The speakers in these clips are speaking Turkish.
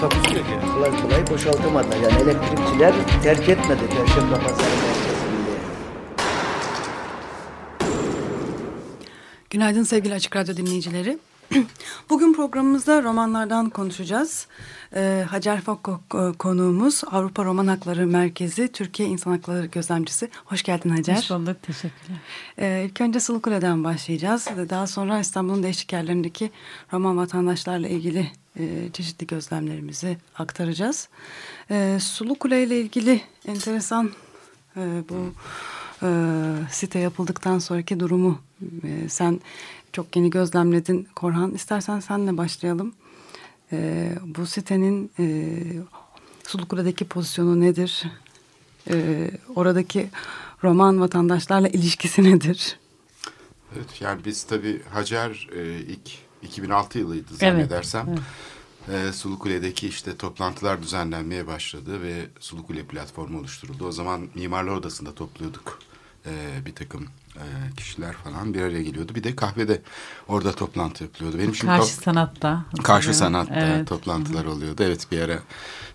Takusuyor yani. kolay kolay boşaltamadılar. Yani elektrikçiler terk etmedi Perşembe Pazarı merkezinde. Günaydın sevgili Açık Radyo dinleyicileri. Bugün programımızda romanlardan konuşacağız. Ee, Hacer Fokko e, konuğumuz Avrupa Roman Hakları Merkezi Türkiye İnsan Hakları Gözlemcisi. Hoş geldin Hacer. Hoş bulduk, teşekkürler. Ee, ilk önce Sulukule'den başlayacağız. Daha sonra İstanbul'un değişik yerlerindeki Roman vatandaşlarla ilgili e, çeşitli gözlemlerimizi aktaracağız. Ee, Sulukule ile ilgili enteresan e, bu e, site yapıldıktan sonraki durumu e, sen çok yeni gözlemledin Korhan. İstersen senle başlayalım. E, bu sitenin e, Sulukule'deki pozisyonu nedir? E, oradaki roman vatandaşlarla ilişkisi nedir? Evet, yani biz tabii Hacer e, ilk 2006 yılıydı zannedersem. evet. E, Sulukule'deki işte toplantılar düzenlenmeye başladı ve Sulukule platformu oluşturuldu. O zaman Mimarlar Odası'nda topluyorduk e, bir takım e, kişiler falan bir araya geliyordu. Bir de kahvede orada toplantı yapılıyordu. Benim şimdi Karşı sanatta. Karşı sanatta Evet. toplantılar oluyordu. Evet bir ara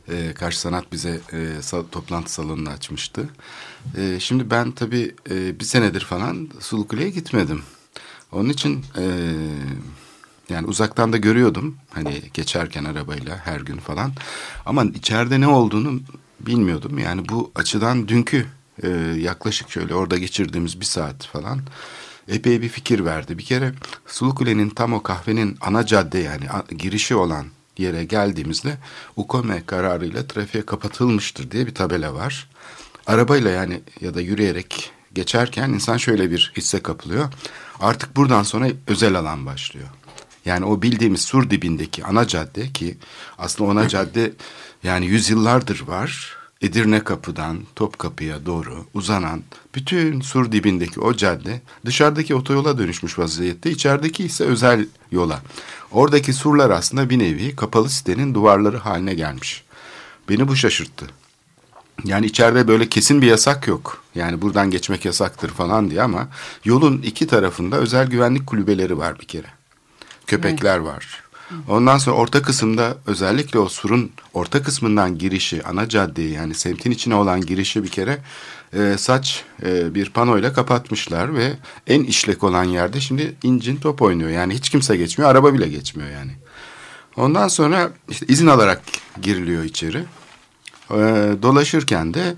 e, karşı sanat bize e, sa- toplantı salonunu açmıştı. E, şimdi ben tabii e, bir senedir falan Sulukule'ye gitmedim. Onun için e, yani uzaktan da görüyordum hani geçerken arabayla her gün falan. Ama içeride ne olduğunu bilmiyordum. Yani bu açıdan dünkü e, yaklaşık şöyle orada geçirdiğimiz bir saat falan epey bir fikir verdi. Bir kere Sulukule'nin tam o kahvenin ana cadde yani girişi olan yere geldiğimizde UKOME kararıyla trafiğe kapatılmıştır diye bir tabela var. Arabayla yani ya da yürüyerek geçerken insan şöyle bir hisse kapılıyor. Artık buradan sonra özel alan başlıyor. Yani o bildiğimiz sur dibindeki ana cadde ki aslında ona cadde yani yüzyıllardır var. Edirne Kapı'dan Topkapı'ya doğru uzanan bütün sur dibindeki o cadde dışarıdaki otoyola dönüşmüş vaziyette. içerideki ise özel yola. Oradaki surlar aslında bir nevi kapalı sitenin duvarları haline gelmiş. Beni bu şaşırttı. Yani içeride böyle kesin bir yasak yok. Yani buradan geçmek yasaktır falan diye ama yolun iki tarafında özel güvenlik kulübeleri var bir kere. Köpekler var. Ondan sonra orta kısımda özellikle o surun orta kısmından girişi, ana caddeyi yani semtin içine olan girişi bir kere e, saç e, bir panoyla kapatmışlar ve en işlek olan yerde şimdi incin top oynuyor. Yani hiç kimse geçmiyor, araba bile geçmiyor yani. Ondan sonra işte izin alarak giriliyor içeri. Ee, dolaşırken de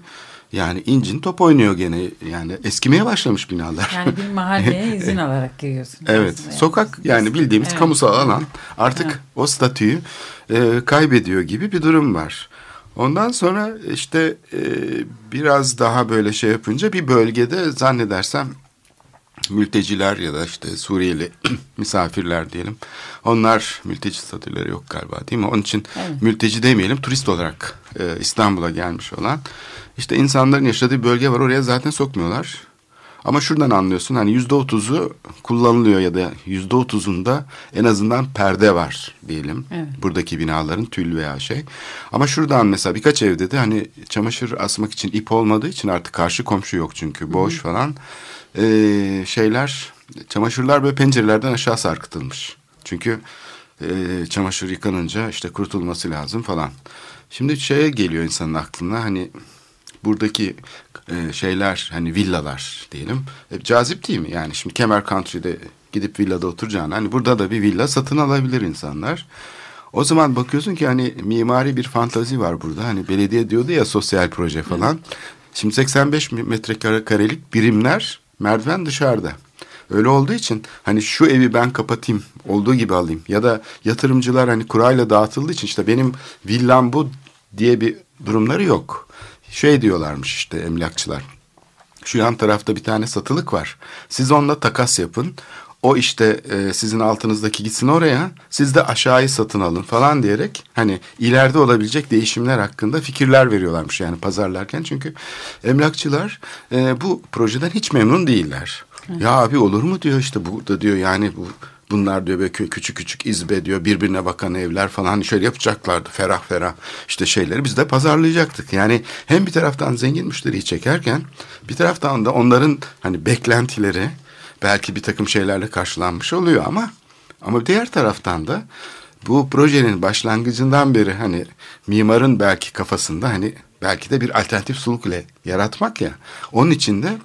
yani incin top oynuyor gene yani eskimeye başlamış binalar. Yani bir mahalleye izin alarak giriyorsun. Evet, aslında. sokak yani bildiğimiz Evet. kamusal alan artık Evet. o statüyü e, kaybediyor gibi bir durum var. Ondan sonra işte e, biraz daha böyle şey yapınca bir bölgede zannedersem mülteciler ya da işte Suriyeli misafirler diyelim. Onlar mülteci statüleri yok galiba değil mi? Onun için Evet. mülteci demeyelim turist olarak e, İstanbul'a gelmiş olan işte insanların yaşadığı bölge var oraya zaten sokmuyorlar. Ama şuradan anlıyorsun hani yüzde otuzu kullanılıyor ya da yüzde otuzunda en azından perde var diyelim. Evet. Buradaki binaların tül veya şey. Ama şuradan mesela birkaç evde de hani çamaşır asmak için ip olmadığı için artık karşı komşu yok çünkü boş falan. Ee, şeyler çamaşırlar böyle pencerelerden aşağı sarkıtılmış. Çünkü e, çamaşır yıkanınca işte kurutulması lazım falan. Şimdi şeye geliyor insanın aklına hani buradaki e, şeyler hani villalar diyelim hep cazip değil mi? Yani şimdi Kemer Country'de gidip villada oturacağına hani burada da bir villa satın alabilir insanlar. O zaman bakıyorsun ki hani mimari bir fantazi var burada. Hani belediye diyordu ya sosyal proje falan. Şimdi 85 metrekare karelik birimler merdiven dışarıda. Öyle olduğu için hani şu evi ben kapatayım olduğu gibi alayım ya da yatırımcılar hani kurayla dağıtıldığı için işte benim villam bu diye bir durumları yok. Şey diyorlarmış işte emlakçılar. Şu yan tarafta bir tane satılık var. Siz onunla takas yapın. O işte e, sizin altınızdaki gitsin oraya siz de aşağıyı satın alın falan diyerek hani ileride olabilecek değişimler hakkında fikirler veriyorlarmış yani pazarlarken çünkü emlakçılar e, bu projeden hiç memnun değiller. Ya abi olur mu diyor işte bu da diyor yani bu Bunlar diyor böyle kü- küçük küçük izbe diyor birbirine bakan evler falan şöyle yapacaklardı ferah ferah işte şeyleri biz de pazarlayacaktık. Yani hem bir taraftan zengin müşteriyi çekerken bir taraftan da onların hani beklentileri belki bir takım şeylerle karşılanmış oluyor ama ama diğer taraftan da bu projenin başlangıcından beri hani mimarın belki kafasında hani belki de bir alternatif suluk ile yaratmak ya. Onun için de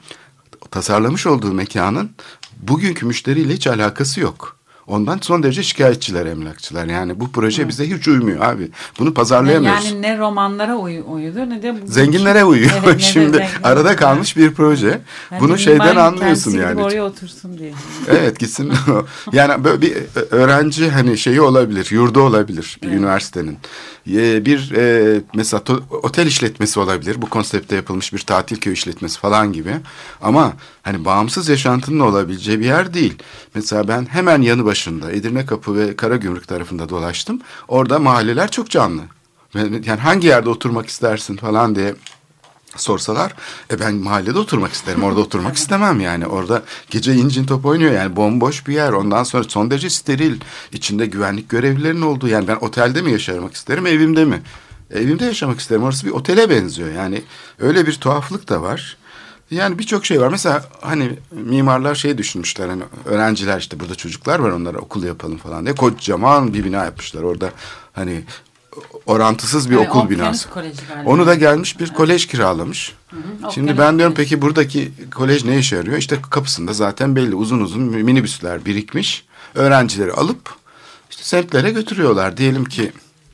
tasarlamış olduğu mekanın bugünkü müşteriyle hiç alakası yok. Ondan son derece şikayetçiler emlakçılar. Yani bu proje bize hiç uymuyor abi. Bunu pazarlayamıyoruz. Yani ne romanlara uy uyuyor ne de... Zenginlere uyuyor. Evet, Şimdi zenginlere. arada kalmış bir proje. Yani Bunu şeyden anlıyorsun yani. oraya otursun diye. Evet gitsin. yani böyle bir öğrenci hani şeyi olabilir, yurdu olabilir bir üniversitenin. Ee, Bir e, mesela otel işletmesi olabilir. Bu konsepte yapılmış bir tatil köy işletmesi falan gibi. Ama hani bağımsız yaşantının olabileceği bir yer değil. Mesela ben hemen yanı başında Edirne Kapı ve Karagümrük tarafında dolaştım. Orada mahalleler çok canlı. Yani hangi yerde oturmak istersin falan diye sorsalar e ben mahallede oturmak isterim orada oturmak istemem yani orada gece incin top oynuyor yani bomboş bir yer ondan sonra son derece steril içinde güvenlik görevlilerinin olduğu yani ben otelde mi yaşamak isterim evimde mi evimde yaşamak isterim orası bir otele benziyor yani öyle bir tuhaflık da var yani birçok şey var mesela hani mimarlar şey düşünmüşler hani öğrenciler işte burada çocuklar var onlara okul yapalım falan diye kocaman bir bina yapmışlar orada hani orantısız bir Evet, okul binası. Onu da gelmiş bir kolej kiralamış. Şimdi Okyanus ben diyorum peki buradaki kolej ne işe yarıyor? İşte kapısında zaten belli uzun uzun minibüsler birikmiş. Öğrencileri alıp işte semtlere götürüyorlar. Diyelim ki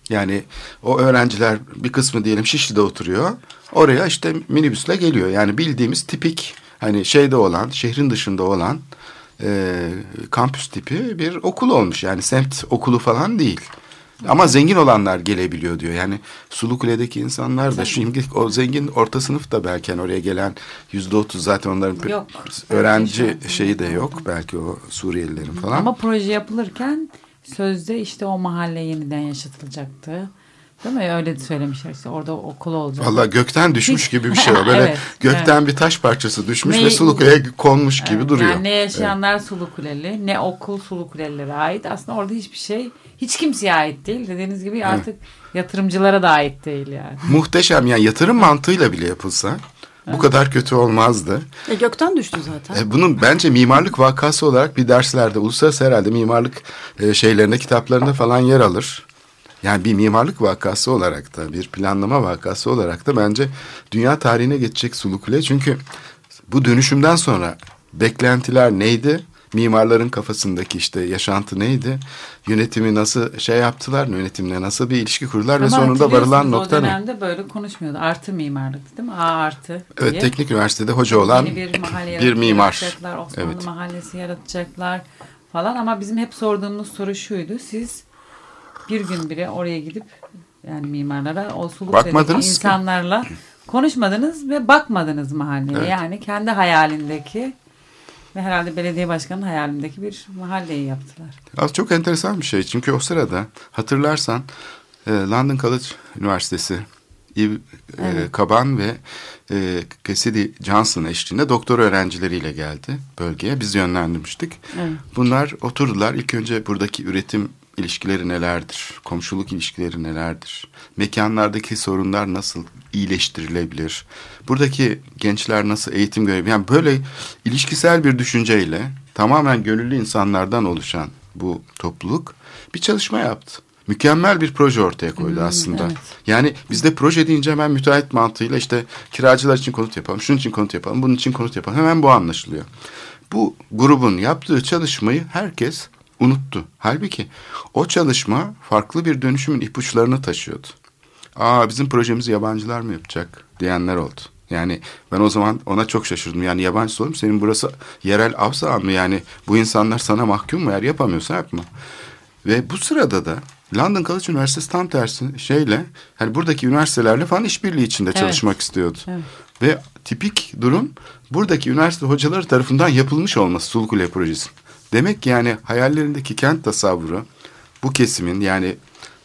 yani o öğrenciler bir kısmı diyelim Şişli'de oturuyor. Oraya işte minibüsle geliyor. Yani bildiğimiz tipik hani şeyde olan şehrin dışında olan e, kampüs tipi bir okul olmuş. Yani semt okulu falan değil. Ama zengin olanlar gelebiliyor diyor. Yani Sulukule'deki insanlar da şimdi o zengin orta sınıf da belki hani oraya gelen yüzde otuz zaten onların Yok. öğrenci şeyi de yok. Belki o Suriyelilerin falan. Ama proje yapılırken sözde işte o mahalle yeniden yaşatılacaktı. Değil mi? Öyle de söylemişler işte orada okul olacak. Vallahi gökten düşmüş gibi bir şey o. Böyle Evet, gökten bir taş parçası düşmüş Ne- ve Sulukule'ye konmuş gibi Evet, duruyor. Yani ne yaşayanlar Sulu Kuleli, ne okul Sulu Kulelilere ait. Aslında orada hiçbir şey hiç kimseye ait değil. Dediğiniz gibi artık yatırımcılara da ait değil yani. Muhteşem yani yatırım mantığıyla bile yapılsa bu kadar kötü olmazdı. E, gökten düştü zaten. E, bunun bence mimarlık vakası olarak bir derslerde uluslararası herhalde mimarlık e, şeylerinde kitaplarında falan yer alır. Yani bir mimarlık vakası olarak da bir planlama vakası olarak da bence dünya tarihine geçecek Sulukule. Çünkü bu dönüşümden sonra beklentiler neydi? Mimarların kafasındaki işte yaşantı neydi? Yönetimi nasıl şey yaptılar? Yönetimle nasıl bir ilişki kurdular ve Ama sonunda varılan nokta O ne? dönemde böyle konuşmuyordu. Artı mimarlık değil mi? A artı Evet diye. teknik üniversitede hoca olan Yeni bir mahalle bir mimar. yaratacaklar. Osmanlı Evet. mahallesi yaratacaklar falan. Ama bizim hep sorduğumuz soru şuydu. Siz bir gün bile oraya gidip yani mimarlara o ki. insanlarla konuşmadınız ve bakmadınız mahalleye. Evet. Yani kendi hayalindeki ve herhalde belediye başkanının hayalindeki bir mahalleyi yaptılar. Az çok enteresan bir şey. Çünkü o sırada hatırlarsan e, London College Üniversitesi Eve e, Kaban ve e, Cassidy Johnson eşliğinde doktor öğrencileriyle geldi bölgeye. Biz yönlendirmiştik. Evet. Bunlar oturdular. İlk önce buradaki üretim ilişkileri nelerdir? Komşuluk ilişkileri nelerdir? Mekanlardaki sorunlar nasıl iyileştirilebilir? Buradaki gençler nasıl eğitim görebilir? Yani böyle ilişkisel bir düşünceyle tamamen gönüllü insanlardan oluşan bu topluluk bir çalışma yaptı. Mükemmel bir proje ortaya koydu aslında. evet. Yani bizde proje deyince hemen müteahhit mantığıyla işte kiracılar için konut yapalım, şunun için konut yapalım, bunun için konut yapalım. Hemen bu anlaşılıyor. Bu grubun yaptığı çalışmayı herkes unuttu. Halbuki o çalışma farklı bir dönüşümün ipuçlarını taşıyordu. Aa bizim projemizi yabancılar mı yapacak diyenler oldu. Yani ben o zaman ona çok şaşırdım. Yani yabancı oğlum senin burası yerel av sahan mı? Yani bu insanlar sana mahkum mu? Eğer yapamıyorsa yapma. Ve bu sırada da London College Üniversitesi tam tersi şeyle hani buradaki üniversitelerle falan işbirliği içinde Evet. çalışmak istiyordu. Evet. Ve tipik durum buradaki üniversite hocaları tarafından yapılmış olması Sulukule projesi. Demek ki yani hayallerindeki kent tasavvuru bu kesimin yani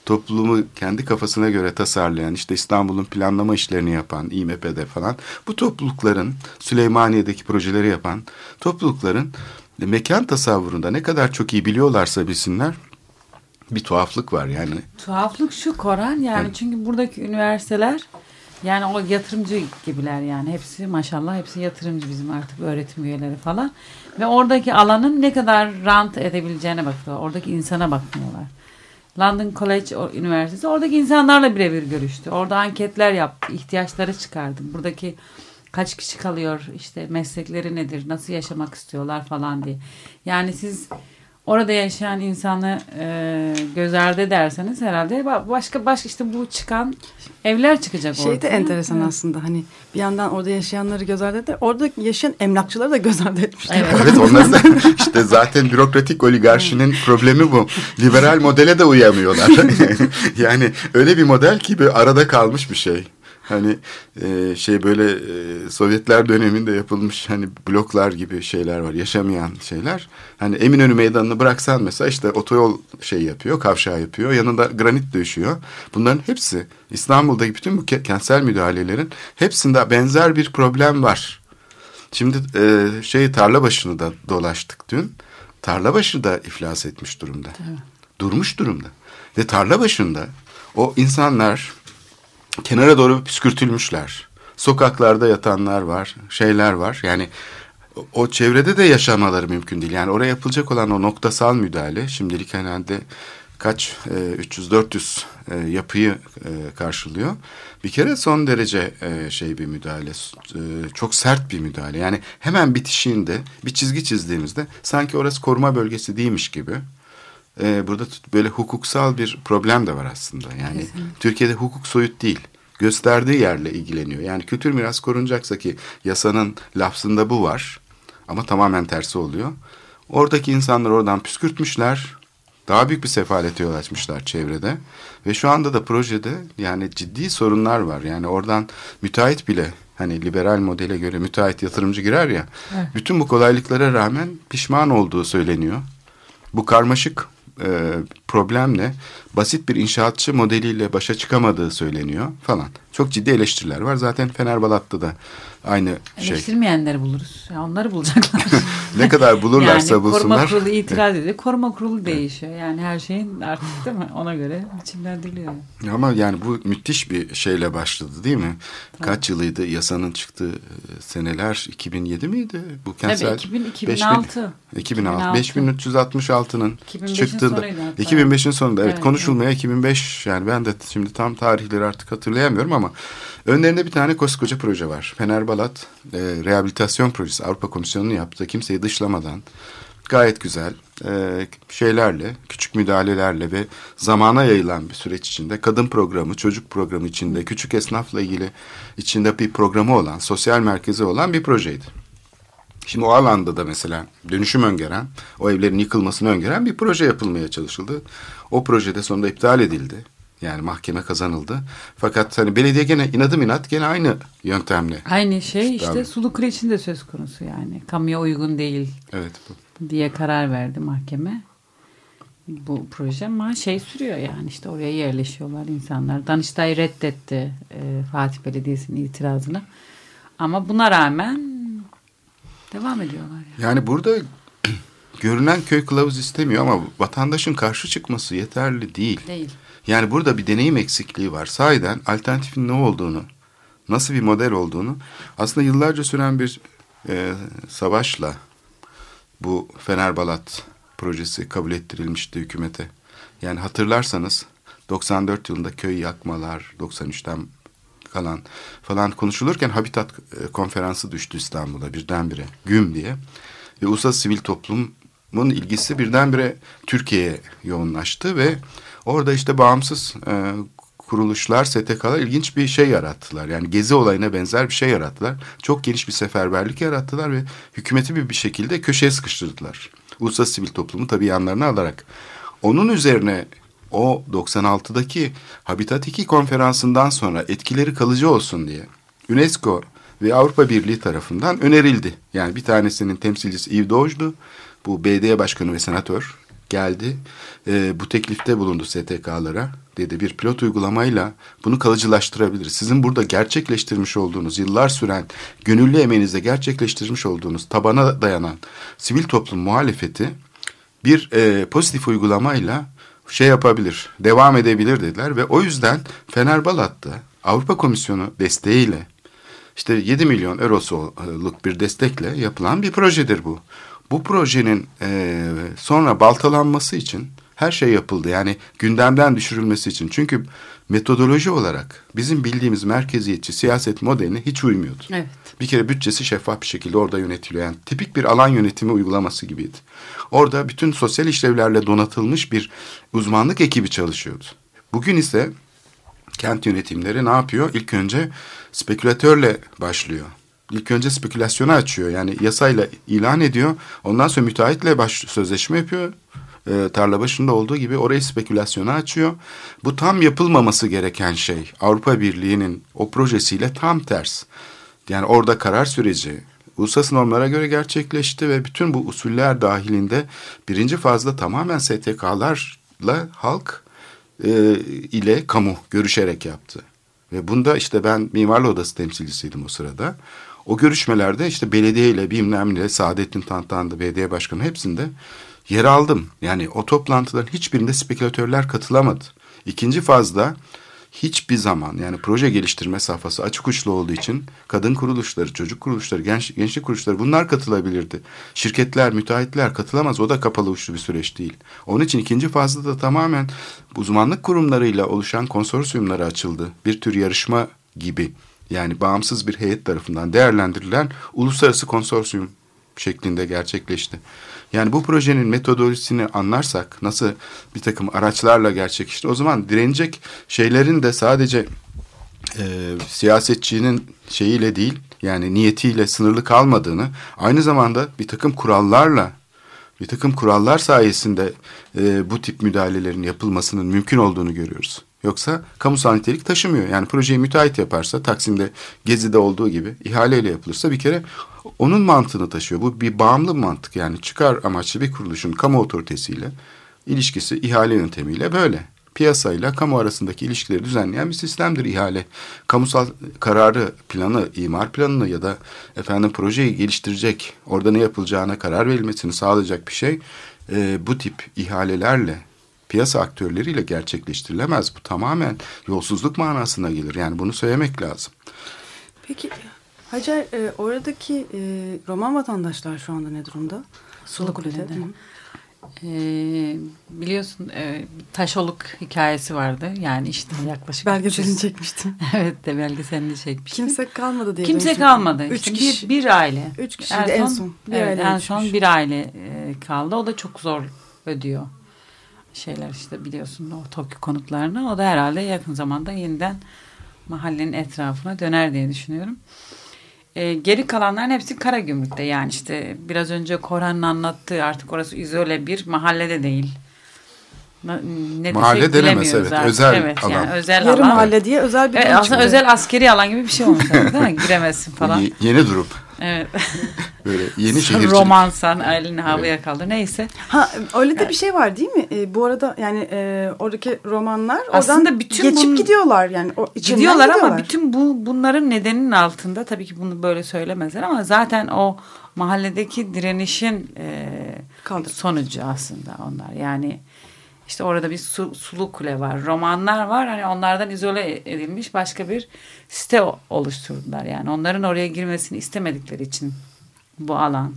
toplumu kendi kafasına göre tasarlayan işte İstanbul'un planlama işlerini yapan İMP'de falan bu toplulukların Süleymaniye'deki projeleri yapan toplulukların mekan tasavvurunda ne kadar çok iyi biliyorlarsa bilsinler bir tuhaflık var yani. Tuhaflık şu Koran yani Evet. çünkü buradaki üniversiteler yani o yatırımcı gibiler yani hepsi maşallah hepsi yatırımcı bizim artık öğretim üyeleri falan ve oradaki alanın ne kadar rant edebileceğine bakıyorlar oradaki insana bakmıyorlar. London College Üniversitesi oradaki insanlarla birebir görüştü. Orada anketler yaptı, ihtiyaçları çıkardı. Buradaki kaç kişi kalıyor, işte meslekleri nedir, nasıl yaşamak istiyorlar falan diye. Yani siz orada yaşayan insanı e, göz ardı ederseniz herhalde ba- başka başka işte bu çıkan evler çıkacak Şey de ortaya. enteresan Evet. aslında hani bir yandan orada yaşayanları göz ardı eder. Orada yaşayan emlakçıları da göz ardı etmişler. Evet. Evet onların da işte zaten bürokratik oligarşinin problemi bu. Liberal modele de uyamıyorlar. yani öyle bir model ki bir arada kalmış bir şey. Hani e, şey böyle e, Sovyetler döneminde yapılmış hani bloklar gibi şeyler var. Yaşamayan şeyler. Hani Eminönü meydanını bıraksan mesela işte otoyol şey yapıyor, kavşağı yapıyor. Yanında granit döşüyor. Bunların hepsi İstanbul'daki bütün bu ke- kentsel müdahalelerin hepsinde benzer bir problem var. Şimdi e, şey tarla başını da dolaştık dün. Tarla başı da iflas etmiş durumda. Durmuş durumda. Ve tarla başında o insanlar kenara doğru püskürtülmüşler. Sokaklarda yatanlar var, şeyler var. Yani o- çevrede de yaşamaları mümkün değil. Yani oraya yapılacak olan o noktasal müdahale şimdilik herhalde kaç e, 300-400 e, yapıyı e, karşılıyor. Bir kere son derece e, şey bir müdahale, e, çok sert bir müdahale. Yani hemen bitişiğinde bir çizgi çizdiğimizde sanki orası koruma bölgesi değilmiş gibi. E, burada böyle hukuksal bir problem de var aslında. Yani Türkiye'de hukuk soyut değil. Gösterdiği yerle ilgileniyor. Yani kültür miras korunacaksa ki yasanın lafzında bu var. Ama tamamen tersi oluyor. Oradaki insanlar oradan püskürtmüşler. Daha büyük bir sefalete yol açmışlar çevrede. Ve şu anda da projede yani ciddi sorunlar var. Yani oradan müteahhit bile hani liberal modele göre müteahhit yatırımcı girer ya. Bütün bu kolaylıklara rağmen pişman olduğu söyleniyor. Bu karmaşık e, problemle basit bir inşaatçı modeliyle başa çıkamadığı söyleniyor falan. Çok ciddi eleştiriler var. Zaten Fenerbalat'ta da aynı şey. Eleştirmeyenleri buluruz. Ya onları bulacaklar. Ne kadar bulurlarsa yani koruma bulsunlar. kurulu itiraz ediyor. Koruma kurulu değişiyor. Yani her şeyin artık değil mi? Ona göre biçimlendiriliyor. Ama yani bu müthiş bir şeyle başladı değil mi? Kaç yılıydı yasanın çıktığı e, seneler 2007 miydi? Bu kentsel Tabii 2000, 2006. 2006 5366'nın 2005'in çıktığında sonuydu hatta. 2005'in sonunda evet, Evet, konuşulmaya 2005 yani ben de şimdi tam tarihleri artık hatırlayamıyorum ama önlerinde bir tane koskoca proje var. Fenerbalat e, rehabilitasyon projesi Avrupa Komisyonu'nun yaptığı kimseyi dışlamadan gayet güzel e, şeylerle, küçük müdahalelerle ve zamana yayılan bir süreç içinde kadın programı, çocuk programı içinde, küçük esnafla ilgili içinde bir programı olan, sosyal merkezi olan bir projeydi. Şimdi o alanda da mesela dönüşüm öngören, o evlerin yıkılmasını öngören bir proje yapılmaya çalışıldı. O projede sonunda iptal edildi. Yani mahkeme kazanıldı. Fakat hani belediye gene inadım inat gene aynı yöntemle. Aynı şey işte Tabii. Sulukule için de söz konusu yani. Kamuya uygun değil Evet. bu. diye karar verdi mahkeme. Bu proje ama şey sürüyor yani işte oraya yerleşiyorlar insanlar. Danıştay reddetti e, Fatih Belediyesi'nin itirazını. Ama buna rağmen devam ediyorlar. Yani. Yani burada görünen köy kılavuz istemiyor ama vatandaşın karşı çıkması yeterli değil. Değil. Yani burada bir deneyim eksikliği var. Sahiden alternatifin ne olduğunu, nasıl bir model olduğunu aslında yıllarca süren bir e, savaşla bu Fenerbalat projesi kabul ettirilmişti hükümete. Yani hatırlarsanız 94 yılında köy yakmalar, 93'ten kalan falan konuşulurken Habitat e, konferansı düştü İstanbul'a birdenbire güm diye. Ve uluslararası sivil toplumun ilgisi birdenbire Türkiye'ye yoğunlaştı ve orada işte bağımsız e, kuruluşlar, STK'lar ilginç bir şey yarattılar. Yani gezi olayına benzer bir şey yarattılar. Çok geniş bir seferberlik yarattılar ve hükümeti bir, bir şekilde köşeye sıkıştırdılar. Uluslararası sivil toplumu tabii yanlarına alarak. Onun üzerine o 96'daki Habitat 2 konferansından sonra etkileri kalıcı olsun diye UNESCO ve Avrupa Birliği tarafından önerildi. Yani bir tanesinin temsilcisi Yves Doj'du. Bu BD başkanı ve senatör geldi. E, bu teklifte bulundu STK'lara. Dedi bir pilot uygulamayla bunu kalıcılaştırabiliriz. Sizin burada gerçekleştirmiş olduğunuz, yıllar süren gönüllü emeğinizle gerçekleştirmiş olduğunuz tabana dayanan sivil toplum muhalefeti bir e, pozitif uygulamayla şey yapabilir, devam edebilir dediler ve o yüzden Fenerbalat'ta Avrupa Komisyonu desteğiyle işte 7 milyon eurosuluk bir destekle yapılan bir projedir bu. Bu projenin e, sonra baltalanması için her şey yapıldı. Yani gündemden düşürülmesi için. Çünkü metodoloji olarak bizim bildiğimiz merkeziyetçi siyaset modeline hiç uymuyordu. Evet. Bir kere bütçesi şeffaf bir şekilde orada yönetiliyor. Yani tipik bir alan yönetimi uygulaması gibiydi. Orada bütün sosyal işlevlerle donatılmış bir uzmanlık ekibi çalışıyordu. Bugün ise kent yönetimleri ne yapıyor? İlk önce spekülatörle başlıyor. İlk önce spekülasyonu açıyor. Yani yasayla ilan ediyor. Ondan sonra müteahhitle baş, sözleşme yapıyor. E, tarla başında olduğu gibi orayı spekülasyona açıyor. Bu tam yapılmaması gereken şey. Avrupa Birliği'nin o projesiyle tam ters. Yani orada karar süreci uluslararası normlara göre gerçekleşti ve bütün bu usuller dahilinde birinci fazla tamamen STK'larla halk e, ile kamu görüşerek yaptı. Ve bunda işte ben Mimarlı Odası temsilcisiydim o sırada. O görüşmelerde işte belediye ile bilmem ne Saadettin Tantan'dı belediye başkanı hepsinde yer aldım. Yani o toplantıların hiçbirinde spekülatörler katılamadı. İkinci fazda hiçbir zaman yani proje geliştirme safhası açık uçlu olduğu için kadın kuruluşları, çocuk kuruluşları, genç, gençlik kuruluşları bunlar katılabilirdi. Şirketler, müteahhitler katılamaz. O da kapalı uçlu bir süreç değil. Onun için ikinci fazla da tamamen uzmanlık kurumlarıyla oluşan konsorsiyumlara açıldı. Bir tür yarışma gibi. Yani bağımsız bir heyet tarafından değerlendirilen uluslararası konsorsiyum şeklinde gerçekleşti. Yani bu projenin metodolojisini anlarsak nasıl bir takım araçlarla gerçekleşti o zaman direnecek şeylerin de sadece e, siyasetçinin şeyiyle değil yani niyetiyle sınırlı kalmadığını aynı zamanda bir takım kurallarla bir takım kurallar sayesinde e, bu tip müdahalelerin yapılmasının mümkün olduğunu görüyoruz. Yoksa kamusal nitelik taşımıyor. Yani projeyi müteahhit yaparsa Taksim'de Gezi'de olduğu gibi ihaleyle yapılırsa bir kere onun mantığını taşıyor. Bu bir bağımlı mantık yani çıkar amaçlı bir kuruluşun kamu otoritesiyle ilişkisi ihale yöntemiyle böyle. Piyasayla kamu arasındaki ilişkileri düzenleyen bir sistemdir ihale. Kamusal kararı, planı, imar planını ya da efendim projeyi geliştirecek, orada ne yapılacağına karar verilmesini sağlayacak bir şey e, bu tip ihalelerle piyasa aktörleriyle gerçekleştirilemez. Bu tamamen yolsuzluk manasına gelir. Yani bunu söylemek lazım. Peki Hacer e, oradaki e, Roman vatandaşlar şu anda ne durumda? Sulukule'de. Ee, biliyorsun e, Taşoluk hikayesi vardı. Yani işte yaklaşık... Belgeselini çekmiştim. evet de belgeselini çekmiştim. Kimse kalmadı diye. Kimse kalmadı. Üç işte kişi. Bir, bir aile. Üç kişi en, en son. Bir evet, en son bir aile e, kaldı. O da çok zor ödüyor. Şeyler işte biliyorsun o Tokyo konutlarını. O da herhalde yakın zamanda yeniden mahallenin etrafına döner diye düşünüyorum. E, geri kalanların hepsi Karagümrük'te yani işte biraz önce Korhan'ın anlattığı artık orası izole bir mahallede değil. Ne mahalle denemez evet artık. özel evet, alan. Yani özel Yarı alan. mahalle diye özel bir evet, aslında özel askeri alan gibi bir şey olmuş değil mi? Giremezsin falan. Y yeni durum. Evet. Böyle yeni şehircilik. Romansan elini havaya evet. kaldır neyse. Ha öyle de bir şey var değil mi? E, bu arada yani e, oradaki romanlar Aslında oradan bütün geçip bunun, gidiyorlar yani. O, gidiyorlar, gidiyorlar ama bütün bu bunların nedeninin altında tabii ki bunu böyle söylemezler ama zaten o mahalledeki direnişin e, sonucu aslında onlar. Yani işte orada bir su, sulu kule var. Romanlar var. Hani onlardan izole edilmiş başka bir site oluşturdular. Yani onların oraya girmesini istemedikleri için bu alan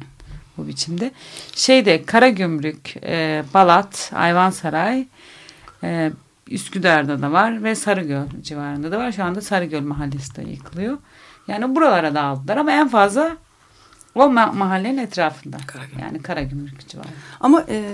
bu biçimde. Şeyde Karagümrük, e, Balat, Ayvansaray, e, Üsküdar'da da var ve Sarıgöl civarında da var. Şu anda Sarıgöl mahallesi de yıkılıyor. Yani buralara dağıldılar ama en fazla o ma mahallenin etrafında. Karagümrük. Yani Karagümrük civarı. Ama e,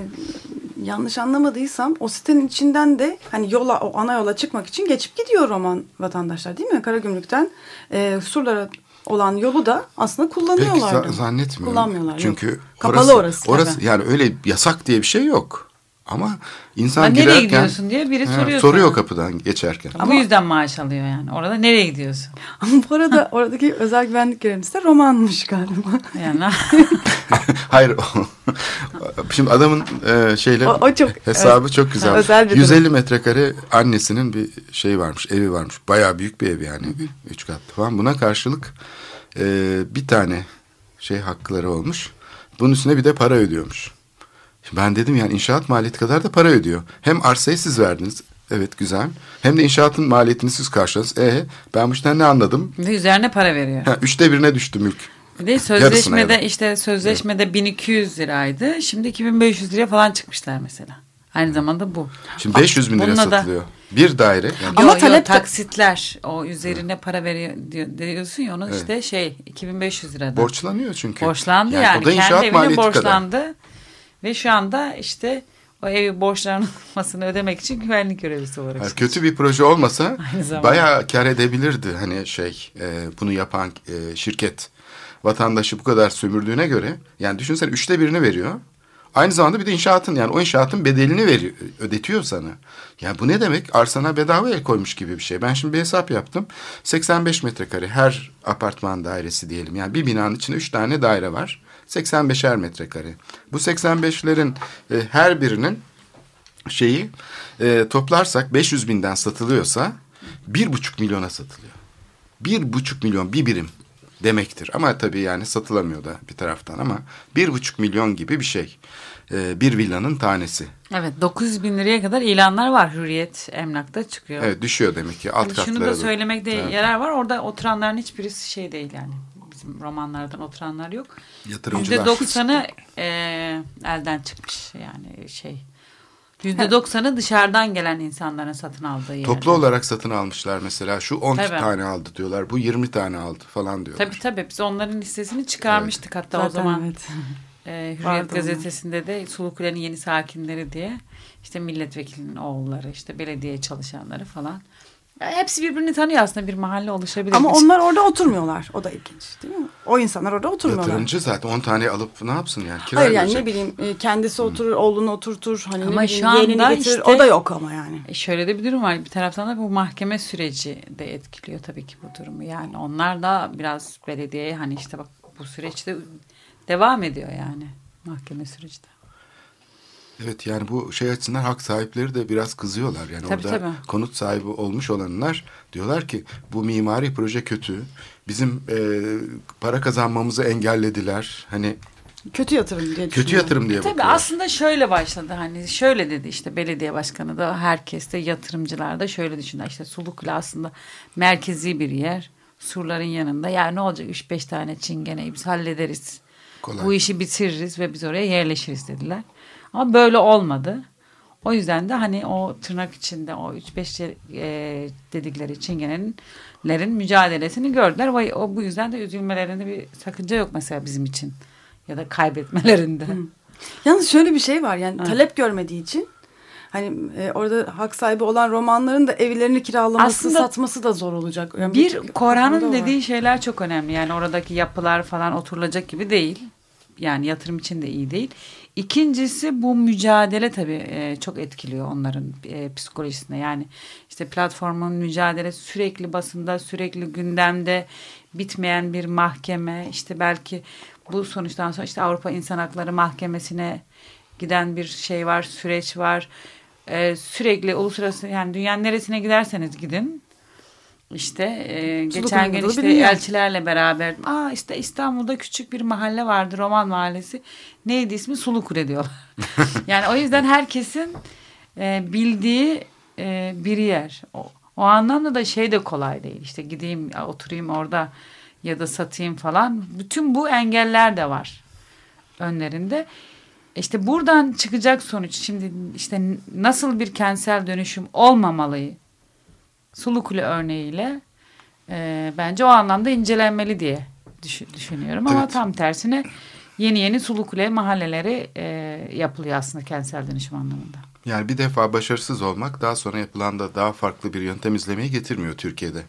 yanlış anlamadıysam o sitenin içinden de hani yola o ana yola çıkmak için geçip gidiyor Roman vatandaşlar değil mi? Karagümrük'ten e, Surlara olan yolu da aslında kullanıyorlar. Pek zannetmiyorum. Kullanmıyorlar. Çünkü yok. kapalı orası. Orası, orası yani öyle yasak diye bir şey yok. Ama insan Ha, nereye girerken gidiyorsun diye biri soruyor soruyor sana. kapıdan geçerken. Bu yüzden maaş alıyor yani. Orada nereye gidiyorsun? Ama bu arada oradaki özel güvenlik görevlisi de romanmış galiba. Yani Hayır. Şimdi adamın e, şeyle O- o çok- hesabı çok güzel. Özel bir durum. 150 metrekare annesinin bir şey varmış, evi varmış. Bayağı büyük bir ev yani. Üç katlı falan. Buna karşılık e, bir tane şey hakları olmuş. Bunun üstüne bir de para ödüyormuş. Ben dedim yani inşaat maliyeti kadar da para ödüyor. Hem arsayı siz verdiniz. Evet güzel. Hem de inşaatın maliyetini siz karşıladınız. E ben bu işten ne anladım? ve üzerine para veriyor. Ha, üçte birine düştü mülk. Bir de sözleşmede da. işte sözleşmede 1200 liraydı. Şimdi 2500 liraya falan çıkmışlar mesela. Aynı zamanda bu. Şimdi 500 bin lira Bununla da- satılıyor. Bir daire. Yani Ama Ama talep de- taksitler o üzerine para veriyor diyor, diyorsun ya onu Evet. işte şey 2500 liradan. borçlanıyor çünkü. Borçlandı yani, o da inşaat kendi evine maliyeti kadar. Ve şu anda işte o evi borçlanmasını ödemek için güvenlik görevlisi olarak. Yani kötü bir proje olmasa bayağı kar edebilirdi. Hani şey e, bunu yapan e, şirket vatandaşı bu kadar sömürdüğüne göre yani düşünsene üçte birini veriyor. Aynı zamanda bir de inşaatın yani o inşaatın bedelini veriyor, ödetiyor sana. Yani bu ne demek? Arsana bedava el koymuş gibi bir şey. Ben şimdi bir hesap yaptım. 85 metrekare her apartman dairesi diyelim. Yani bir binanın içinde üç tane daire var. 85'er metrekare. Bu 85'lerin e, her birinin şeyi e, toplarsak 500 binden satılıyorsa bir buçuk milyona satılıyor. Bir buçuk milyon bir birim demektir. Ama tabii yani satılamıyor da bir taraftan ama bir buçuk milyon gibi bir şey. E, bir villanın tanesi. Evet 900 bin liraya kadar ilanlar var Hürriyet Emlak'ta çıkıyor. Evet düşüyor demek ki alt Hani katlara. şunu da söylemekte Evet. yarar var. Orada oturanların hiçbirisi şey değil yani. Bizim romanlardan oturanlar yok. Yatırımcılar. %90'ı e, elden çıkmış yani şey. %90'ı dışarıdan gelen insanların satın aldığı yer. Toplu olarak satın almışlar mesela. Şu 10 Tabii. tane aldı diyorlar. Bu 20 tane aldı falan diyorlar. Tabii tabii biz onların listesini çıkarmıştık hatta o Zaten zaman. evet. E, Hürriyet Vardı gazetesinde de Sulukule'nin yeni sakinleri diye işte milletvekilinin oğulları işte belediye çalışanları falan. Hepsi birbirini tanıyor aslında bir mahalle oluşabilir. Ama onlar orada oturmuyorlar. O da ilginç değil mi? O insanlar orada oturmuyorlar. Yatırımcı zaten 10 tane alıp ne yapsın yani? Kira Hayır yani verecek. ne bileyim e, kendisi oturur, oğlunu oturtur. Hani Ama ne şu anda getirir. işte- O da yok ama yani. E şöyle de bir durum var. Bir taraftan da bu mahkeme süreci de etkiliyor tabii ki bu durumu. Yani onlar da biraz belediyeye hani işte bak bu süreçte devam ediyor yani mahkeme süreci de. Evet yani bu şey açısından hak sahipleri de biraz kızıyorlar. Yani Tabii, orada tabii. konut sahibi olmuş olanlar diyorlar ki bu mimari proje kötü. Bizim e, para kazanmamızı engellediler. Hani Kötü yatırım diye kötü yatırım diye Tabii bakıyorlar. aslında şöyle başladı hani şöyle dedi işte belediye başkanı da herkes de yatırımcılar da şöyle düşündü. İşte Sulukule aslında merkezi bir yer. Surların yanında yani ne olacak 3-5 tane çingeneyi biz hallederiz. Kolay. Bu işi bitiririz ve biz oraya yerleşiriz dediler. Ama böyle olmadı. O yüzden de hani o tırnak içinde o 3-5 e, dedikleri çingenelerin mücadelesini gördüler. Ve o bu yüzden de üzülmelerinde bir sakınca yok mesela bizim için. Ya da kaybetmelerinde. Yalnız şöyle bir şey var yani talep görmediği için hani e, orada hak sahibi olan romanların da evlerini kiralaması, Aslında satması da zor olacak. Yani Bir var. dediği şeyler çok önemli. Yani oradaki yapılar falan oturulacak gibi değil. Yani yatırım için de iyi değil. İkincisi bu mücadele tabii e, çok etkiliyor onların e, psikolojisine. Yani işte platformun mücadelesi sürekli basında, sürekli gündemde bitmeyen bir mahkeme. İşte belki bu sonuçtan sonra işte Avrupa İnsan Hakları Mahkemesi'ne giden bir şey var, süreç var. E, sürekli uluslararası yani dünyanın neresine giderseniz gidin işte e, geçen gün işte elçilerle beraber aa işte İstanbul'da küçük bir mahalle vardı Roman Mahallesi. Neydi ismi? Sulukule diyorlar. yani o yüzden herkesin e, bildiği e, bir yer. O, o anlamda da şey de kolay değil. İşte gideyim oturayım orada ya da satayım falan. Bütün bu engeller de var önlerinde. İşte buradan çıkacak sonuç şimdi işte nasıl bir kentsel dönüşüm olmamalıyı Sulukule örneğiyle e, bence o anlamda incelenmeli diye düşün- düşünüyorum. Ama Evet. tam tersine yeni yeni Sulukule mahalleleri e, yapılıyor aslında kentsel dönüşüm anlamında. Yani bir defa başarısız olmak daha sonra yapılan da daha farklı bir yöntem izlemeyi getirmiyor Türkiye'de.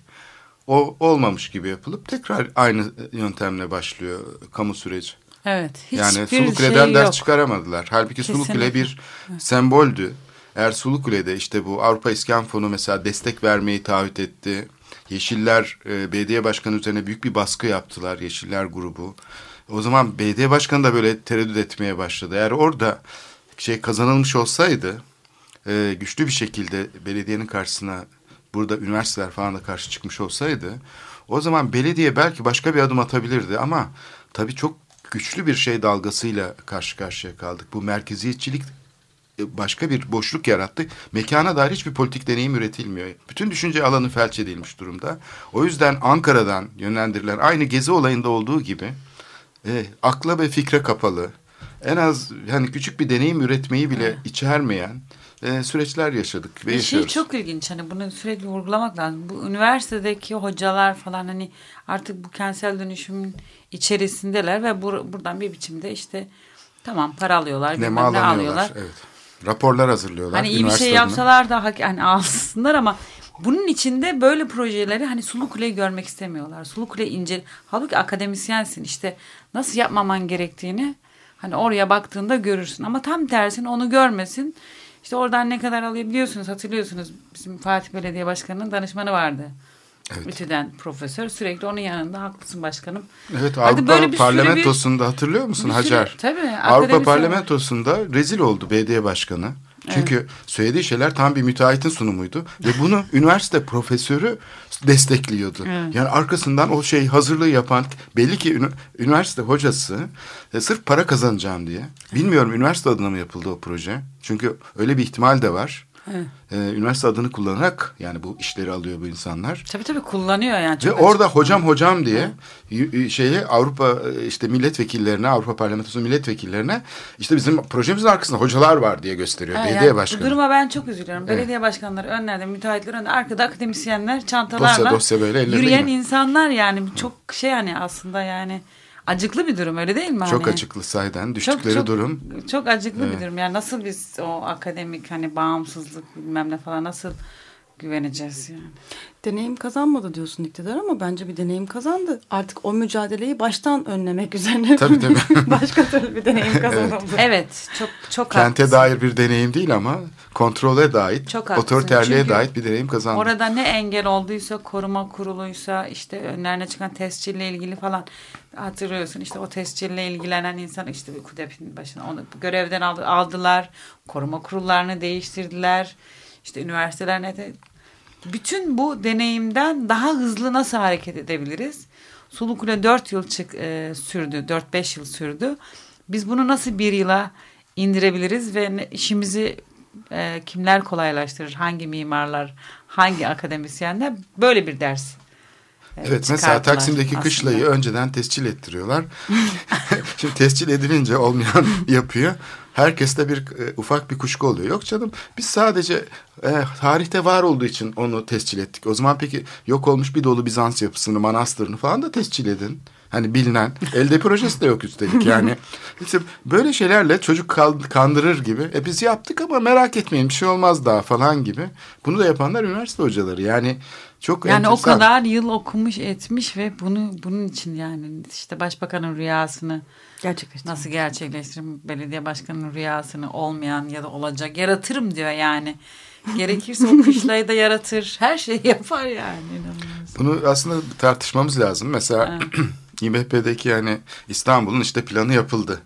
O olmamış gibi yapılıp tekrar aynı yöntemle başlıyor kamu süreci. Evet. yani hiçbir Sulu Kule'den şey ders yok. çıkaramadılar. Halbuki Sulu Kule Kesinlikle. bir semboldü. Eğer Sulu Kule'de işte bu Avrupa İskan Fonu mesela destek vermeyi taahhüt etti. Yeşiller e, belediye başkanı üzerine büyük bir baskı yaptılar Yeşiller grubu. O zaman belediye başkanı da böyle tereddüt etmeye başladı. Eğer orada şey kazanılmış olsaydı e, güçlü bir şekilde belediyenin karşısına burada üniversiteler falan da karşı çıkmış olsaydı o zaman belediye belki başka bir adım atabilirdi ama tabii çok güçlü bir şey dalgasıyla karşı karşıya kaldık. Bu merkeziyetçilik başka bir boşluk yarattı. Mekana dair hiçbir politik deneyim üretilmiyor. Bütün düşünce alanı felç edilmiş durumda. O yüzden Ankara'dan yönlendirilen aynı gezi olayında olduğu gibi e, akla ve fikre kapalı, en az yani küçük bir deneyim üretmeyi bile içermeyen e, süreçler yaşadık ve Bir şey yaşıyoruz. çok ilginç hani bunu sürekli vurgulamak lazım. Bu üniversitedeki hocalar falan hani artık bu kentsel dönüşümün içerisindeler ve bur- buradan bir biçimde işte tamam para alıyorlar ne alıyorlar. Evet. Raporlar hazırlıyorlar. Hani iyi bir şey yapsalar da hani alsınlar ama bunun içinde böyle projeleri hani Sulu Kule'yi görmek istemiyorlar. Sulu Kule ince. Halbuki akademisyensin işte nasıl yapmaman gerektiğini hani oraya baktığında görürsün. Ama tam tersine onu görmesin. İşte oradan ne kadar alıyor biliyorsunuz hatırlıyorsunuz bizim Fatih Belediye Başkanı'nın danışmanı vardı. Evet. Ütüden profesör sürekli onun yanında haklısın başkanım. Evet Hadi Avrupa böyle bir sürü parlamentosunda hatırlıyor musun bir sürü- Hacer? tabii, Avrupa parlamentosunda rezil oldu belediye başkanı. Çünkü söylediği şeyler tam bir müteahhitin sunumuydu ve bunu üniversite profesörü destekliyordu. Evet. Yani arkasından o şey hazırlığı yapan belli ki üniversite hocası e, sırf para kazanacağım diye. Bilmiyorum üniversite adına mı yapıldı o proje? Çünkü öyle bir ihtimal de var. Evet. E, üniversite adını kullanarak yani bu işleri alıyor bu insanlar. Tabii tabii kullanıyor yani. Ve orada açık. hocam hocam diye y- şeye Avrupa işte milletvekillerine Avrupa Parlamentosu milletvekillerine işte bizim projemizin arkasında hocalar var diye gösteriyor Ha, belediye yani başkanı. Bu duruma ben çok üzülüyorum. Evet. Belediye başkanları önlerde, müteahhitler önde, arkada akademisyenler çantalarla Dosya dosya böyle yürüyen gibi. insanlar yani çok şey hani aslında yani acıklı bir durum öyle değil mi? Çok hani? açıklı sayeden Çok, düştükleri çok, durum. Çok acıklı Evet. bir durum. Yani nasıl biz o akademik hani bağımsızlık bilmem ne falan nasıl güveneceğiz yani? Deneyim kazanmadı diyorsun iktidar ama bence bir deneyim kazandı. Artık o mücadeleyi baştan önlemek üzerine Tabii, tabii. başka türlü bir deneyim kazanıldı. Evet çok çok Kente haklısın. dair bir deneyim değil ama kontrole dair, Çok haklısın. otoriterliğe Çünkü dair bir deneyim kazandı. Orada ne engel olduysa koruma kuruluysa işte önlerine çıkan tescille ilgili falan hatırlıyorsun işte o tescille ilgilenen insan işte bir KUDEP'in başına onu görevden aldı, aldılar. Koruma kurullarını değiştirdiler. İşte üniversiteler ne de bütün bu deneyimden daha hızlı nasıl hareket edebiliriz? Sulukule 4 yıl çık, e, sürdü. 4-5 yıl sürdü. Biz bunu nasıl bir yıla indirebiliriz ve işimizi e, kimler kolaylaştırır? Hangi mimarlar, hangi akademisyenler? Böyle bir ders. Evet mesela Taksim'deki aslında. kışlayı önceden tescil ettiriyorlar. Şimdi tescil edilince olmayan yapıyor. Herkeste bir e, ufak bir kuşku oluyor. Yok canım biz sadece e, tarihte var olduğu için onu tescil ettik. O zaman peki yok olmuş bir dolu Bizans yapısını, manastırını falan da tescil edin. Hani bilinen. Elde projesi de yok üstelik yani. İşte böyle şeylerle çocuk kandırır gibi. E biz yaptık ama merak etmeyin bir şey olmaz daha falan gibi. Bunu da yapanlar üniversite hocaları. Yani çok Yani o enteresan. kadar yıl okumuş etmiş ve bunu bunun için yani işte başbakanın rüyasını nasıl gerçekleştiririm belediye başkanının rüyasını olmayan ya da olacak yaratırım diyor yani. Gerekirse o kışlayı da yaratır. Her şeyi yapar yani. inanılmaz. Bunu aslında tartışmamız lazım. Mesela İMHP'deki yani İstanbul'un işte planı yapıldı.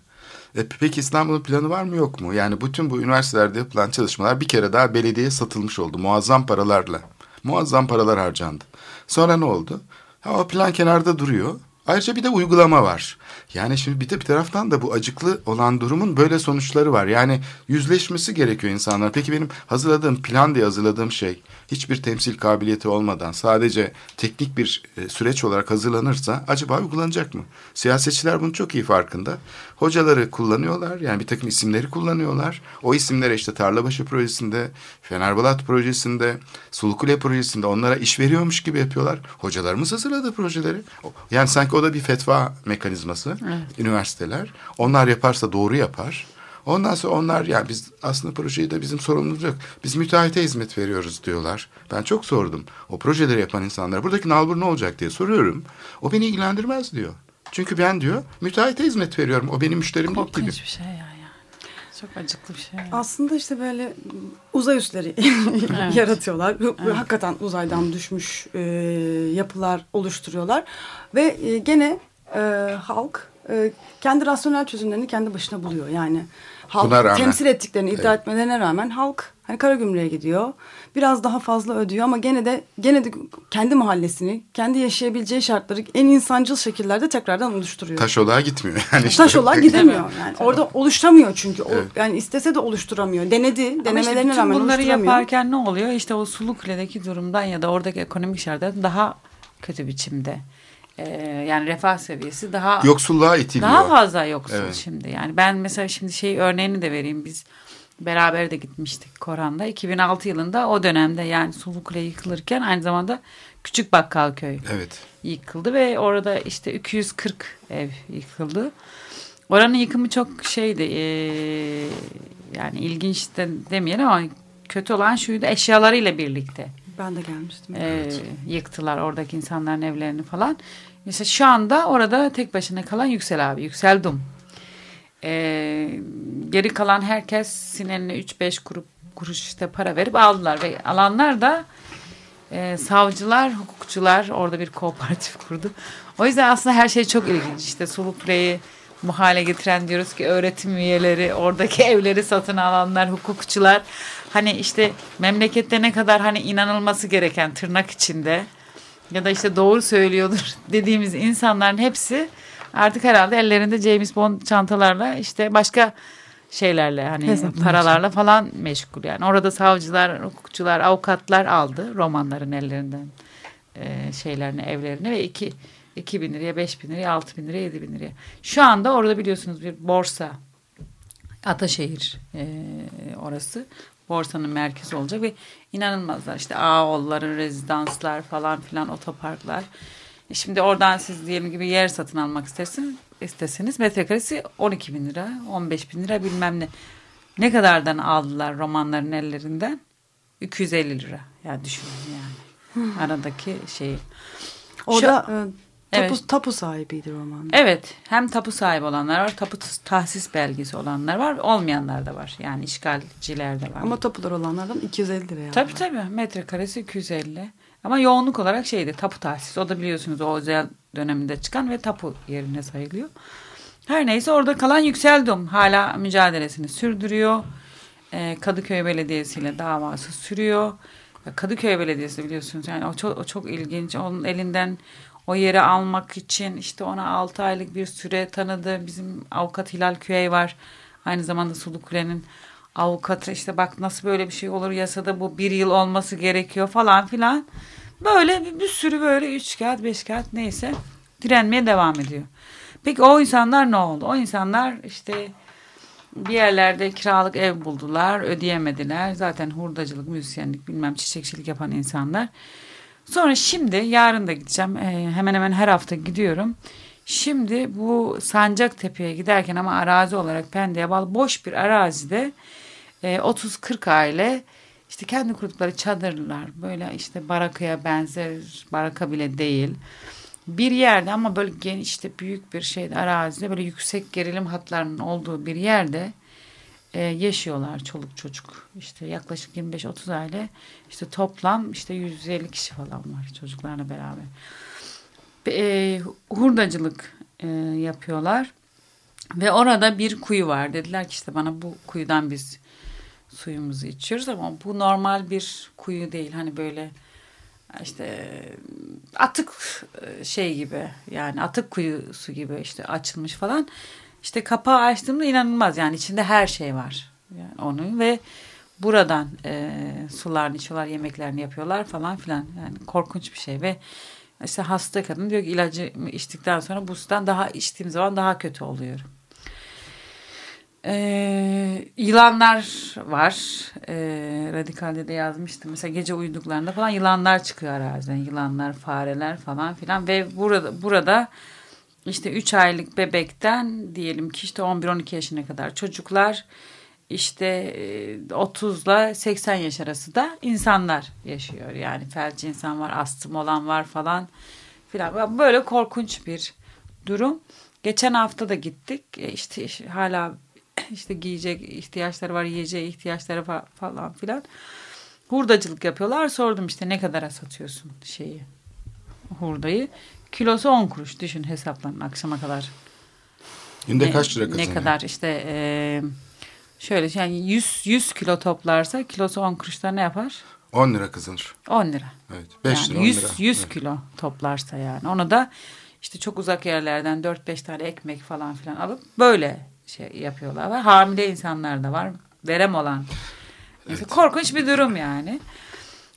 E, peki İstanbul'un planı var mı yok mu? Yani bütün bu üniversitelerde yapılan çalışmalar bir kere daha belediyeye satılmış oldu. Muazzam paralarla. Muazzam paralar harcandı. Sonra ne oldu? Ha, o plan kenarda duruyor. Ayrıca bir de uygulama var. Yani şimdi bir de bir taraftan da bu acıklı olan durumun böyle sonuçları var. Yani yüzleşmesi gerekiyor insanlar. Peki benim hazırladığım plan diye hazırladığım şey hiçbir temsil kabiliyeti olmadan sadece teknik bir e, süreç olarak hazırlanırsa acaba uygulanacak mı? Siyasetçiler bunun çok iyi farkında. Hocaları kullanıyorlar yani bir takım isimleri kullanıyorlar. O isimlere işte Tarlabaşı projesinde, Fenerbalat projesinde, Sulukule projesinde onlara iş veriyormuş gibi yapıyorlar. Hocalarımız hazırladı projeleri. Yani sanki o da bir fetva mekanizması. Üniversiteler. Onlar yaparsa doğru yapar. Ondan sonra onlar yani biz aslında projeyi de bizim sorumluluğumuz yok. Biz müteahhite hizmet veriyoruz diyorlar. Ben çok sordum. O projeleri yapan insanlara buradaki nalbur ne olacak diye soruyorum. O beni ilgilendirmez diyor. Çünkü ben diyor müteahhite hizmet veriyorum. O benim müşterim değil gibi. Korkunç bir şey ya yani. Çok acıklı bir şey. yani. Aslında işte böyle uzay üsleri Evet. yaratıyorlar. Hakikaten uzaydan düşmüş e, yapılar oluşturuyorlar. Ve e, gene e, halk e, kendi rasyonel çözümlerini kendi başına buluyor. Yani halk temsil ettiklerini iddia etmelerine rağmen halk hani Karagümrük'e gidiyor. Biraz daha fazla ödüyor ama gene de gene de kendi mahallesini, kendi yaşayabileceği şartları en insancıl şekillerde tekrardan oluşturuyor. Taş olağa gitmiyor. Yani işte. Taş olarak gidemiyor. Yani orada oluşturamıyor çünkü. O, Yani istese de oluşturamıyor. Denedi. Ama işte Denemelerine rağmen bunları yaparken ne oluyor? İşte o sulu kuledeki durumdan ya da oradaki ekonomik şartlardan daha kötü biçimde. Ee, yani refah seviyesi daha Yoksulluğa itiliyor. daha fazla yoksul Evet. şimdi. Yani ben mesela şimdi şey örneğini de vereyim. Biz beraber de gitmiştik Koran'da. 2006 yılında o dönemde yani Sulu Kule yıkılırken aynı zamanda Küçük Bakkalköy Evet. yıkıldı ve orada işte 240 ev yıkıldı. Oranın yıkımı çok şeydi eee, yani ilginç de demeyelim ama kötü olan şuydu eşyalarıyla birlikte Ben de gelmiştim. eee, yıktılar oradaki insanların evlerini falan. Mesela şu anda orada tek başına kalan Yüksel abi, Yüksel Dum. Eee, geri kalan herkes sineline 3-5 kurup kuruş işte para verip aldılar ve alanlar da e, savcılar, hukukçular orada bir kooperatif kurdu. O yüzden aslında her şey çok ilginç. İşte Sulukle'yi bu hale getiren diyoruz ki öğretim üyeleri, oradaki evleri satın alanlar, hukukçular. Hani işte memlekette ne kadar hani inanılması gereken tırnak içinde ya da işte doğru söylüyordur dediğimiz insanların hepsi artık herhalde ellerinde James Bond çantalarla işte başka şeylerle hani Hesaplar. paralarla falan meşgul yani. Orada savcılar, hukukçular, avukatlar aldı romanların ellerinden e, şeylerini, evlerini ve iki, iki bin liraya, beş bin liraya, altı bin liraya, yedi bin liraya. Şu anda orada biliyorsunuz bir borsa Ataşehir e, orası. Borsanın merkezi olacak ve inanılmazlar. İşte Ağolları, rezidanslar falan filan otoparklar. E Şimdi oradan siz diyelim gibi yer satın almak istersin, isteseniz metrekaresi 12 bin lira, 15 bin lira bilmem ne. Ne kadardan aldılar romanların ellerinden? 250 lira. Ya düşünün yani. Aradaki şeyi. Orada e, tapu, Evet. tapu sahibiydi roman. Evet. Hem tapu sahibi olanlar var, tapu tahsis belgesi olanlar var, olmayanlar da var. Yani işgalciler de var. Ama tapular olanlardan 250 liraya. Tabii aldılar. tabii. Metrekaresi 250. Ama yoğunluk olarak şeydi tapu tahsis. O da biliyorsunuz o özel döneminde çıkan ve tapu yerine sayılıyor. Her neyse orada kalan Yükseldum hala mücadelesini sürdürüyor. Ee, Kadıköy Belediyesi ile davası sürüyor. Kadıköy Belediyesi biliyorsunuz yani o çok, o çok ilginç. Onun elinden o yeri almak için işte ona 6 aylık bir süre tanıdı. Bizim avukat Hilal Küey var. Aynı zamanda Sulu Kule'nin avukatı işte bak nasıl böyle bir şey olur yasada bu bir yıl olması gerekiyor falan filan. Böyle bir, bir sürü böyle üç kağıt beş kağıt neyse direnmeye devam ediyor. Peki o insanlar ne oldu? O insanlar işte bir yerlerde kiralık ev buldular, ödeyemediler. Zaten hurdacılık, müzisyenlik, bilmem çiçekçilik yapan insanlar. Sonra şimdi yarın da gideceğim. Ee, hemen hemen her hafta gidiyorum. Şimdi bu Sancaktepe'ye giderken ama arazi olarak Pendik'e bağlı boş bir arazide e, 30-40 aile işte kendi kurdukları çadırlar böyle işte barakaya benzer baraka bile değil. Bir yerde ama böyle geniş işte büyük bir şeyde arazide böyle yüksek gerilim hatlarının olduğu bir yerde e, yaşıyorlar çoluk çocuk. İşte yaklaşık 25-30 aile işte toplam işte 150 kişi falan var çocuklarla beraber. E, hurdacılık e, yapıyorlar. Ve orada bir kuyu var. Dediler ki işte bana bu kuyudan biz suyumuzu içiyoruz ama bu normal bir kuyu değil. Hani böyle işte atık e, şey gibi yani atık kuyusu gibi işte açılmış falan. İşte kapağı açtığımda inanılmaz yani içinde her şey var. Yani onun ve buradan e, sularını içiyorlar, yemeklerini yapıyorlar falan filan. Yani korkunç bir şey ve işte hasta kadın diyor ki ilacı içtikten sonra bu sudan daha içtiğim zaman daha kötü oluyorum. Ee, yılanlar var. Ee, Radikal'de de yazmıştım. Mesela gece uyuduklarında falan yılanlar çıkıyor araziden. Yılanlar, fareler falan filan. Ve burada, burada işte 3 aylık bebekten diyelim ki işte 11-12 yaşına kadar çocuklar işte e, 30 ile 80 yaş arası da insanlar yaşıyor. Yani felç insan var, astım olan var falan filan. Böyle korkunç bir durum. Geçen hafta da gittik. E, işte işte hala işte giyecek ihtiyaçları var, yiyeceği ihtiyaçları fa- falan filan. Hurdacılık yapıyorlar. Sordum işte ne kadara satıyorsun şeyi hurdayı. Kilosu 10 kuruş. Düşün hesaplan akşama kadar. Günde Ne- kaç lira kazanıyor? Ne kadar işte e, şöyle yani 100, 100 kilo toplarsa kilosu 10 kuruşta ne yapar? 10 lira kazanır. 10 lira. Evet. 5 yani lira 10 100, lira. 100 Evet. kilo toplarsa yani. Onu da işte çok uzak yerlerden 4-5 tane ekmek falan filan alıp böyle şey yapıyorlar. Var. Hamile insanlar da var. Verem olan. Mesela Korkunç bir durum yani.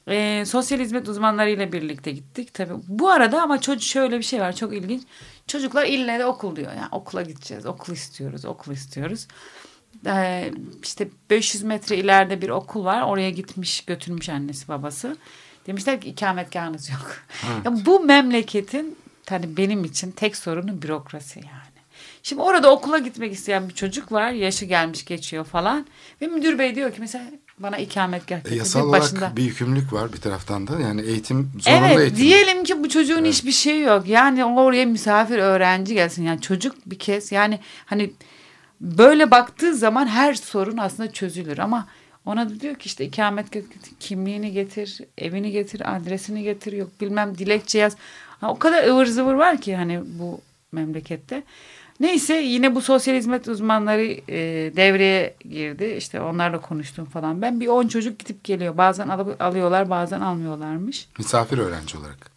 Ee, sosyal hizmet uzmanlarıyla birlikte gittik. Tabii bu arada ama çocuk şöyle bir şey var çok ilginç. Çocuklar ille de okul diyor. Yani okula gideceğiz, okul istiyoruz, okul istiyoruz. Ee, işte 500 metre ileride bir okul var. Oraya gitmiş, götürmüş annesi babası. Demişler ki ikametgahınız yok. Ya bu memleketin hani benim için tek sorunu bürokrasi yani. Şimdi orada okula gitmek isteyen bir çocuk var. Yaşı gelmiş geçiyor falan. Ve müdür bey diyor ki mesela bana ikametgah E, getir. yasal olarak bir yükümlülük var bir taraftan da. Yani eğitim zorunlu Evet eğitim. diyelim ki bu çocuğun hiçbir şeyi yok. Yani oraya misafir öğrenci gelsin. Yani çocuk bir kez yani hani böyle baktığı zaman her sorun aslında çözülür ama ona da diyor ki işte ikamet getir, kimliğini getir, evini getir, adresini getir, yok bilmem dilekçe yaz. Ha, o kadar ıvır zıvır var ki hani bu memlekette. Neyse yine bu sosyal hizmet uzmanları e, devreye girdi. İşte onlarla konuştum falan. Ben bir 10 çocuk gidip geliyor. Bazen al- alıyorlar bazen almıyorlarmış. Misafir öğrenci olarak.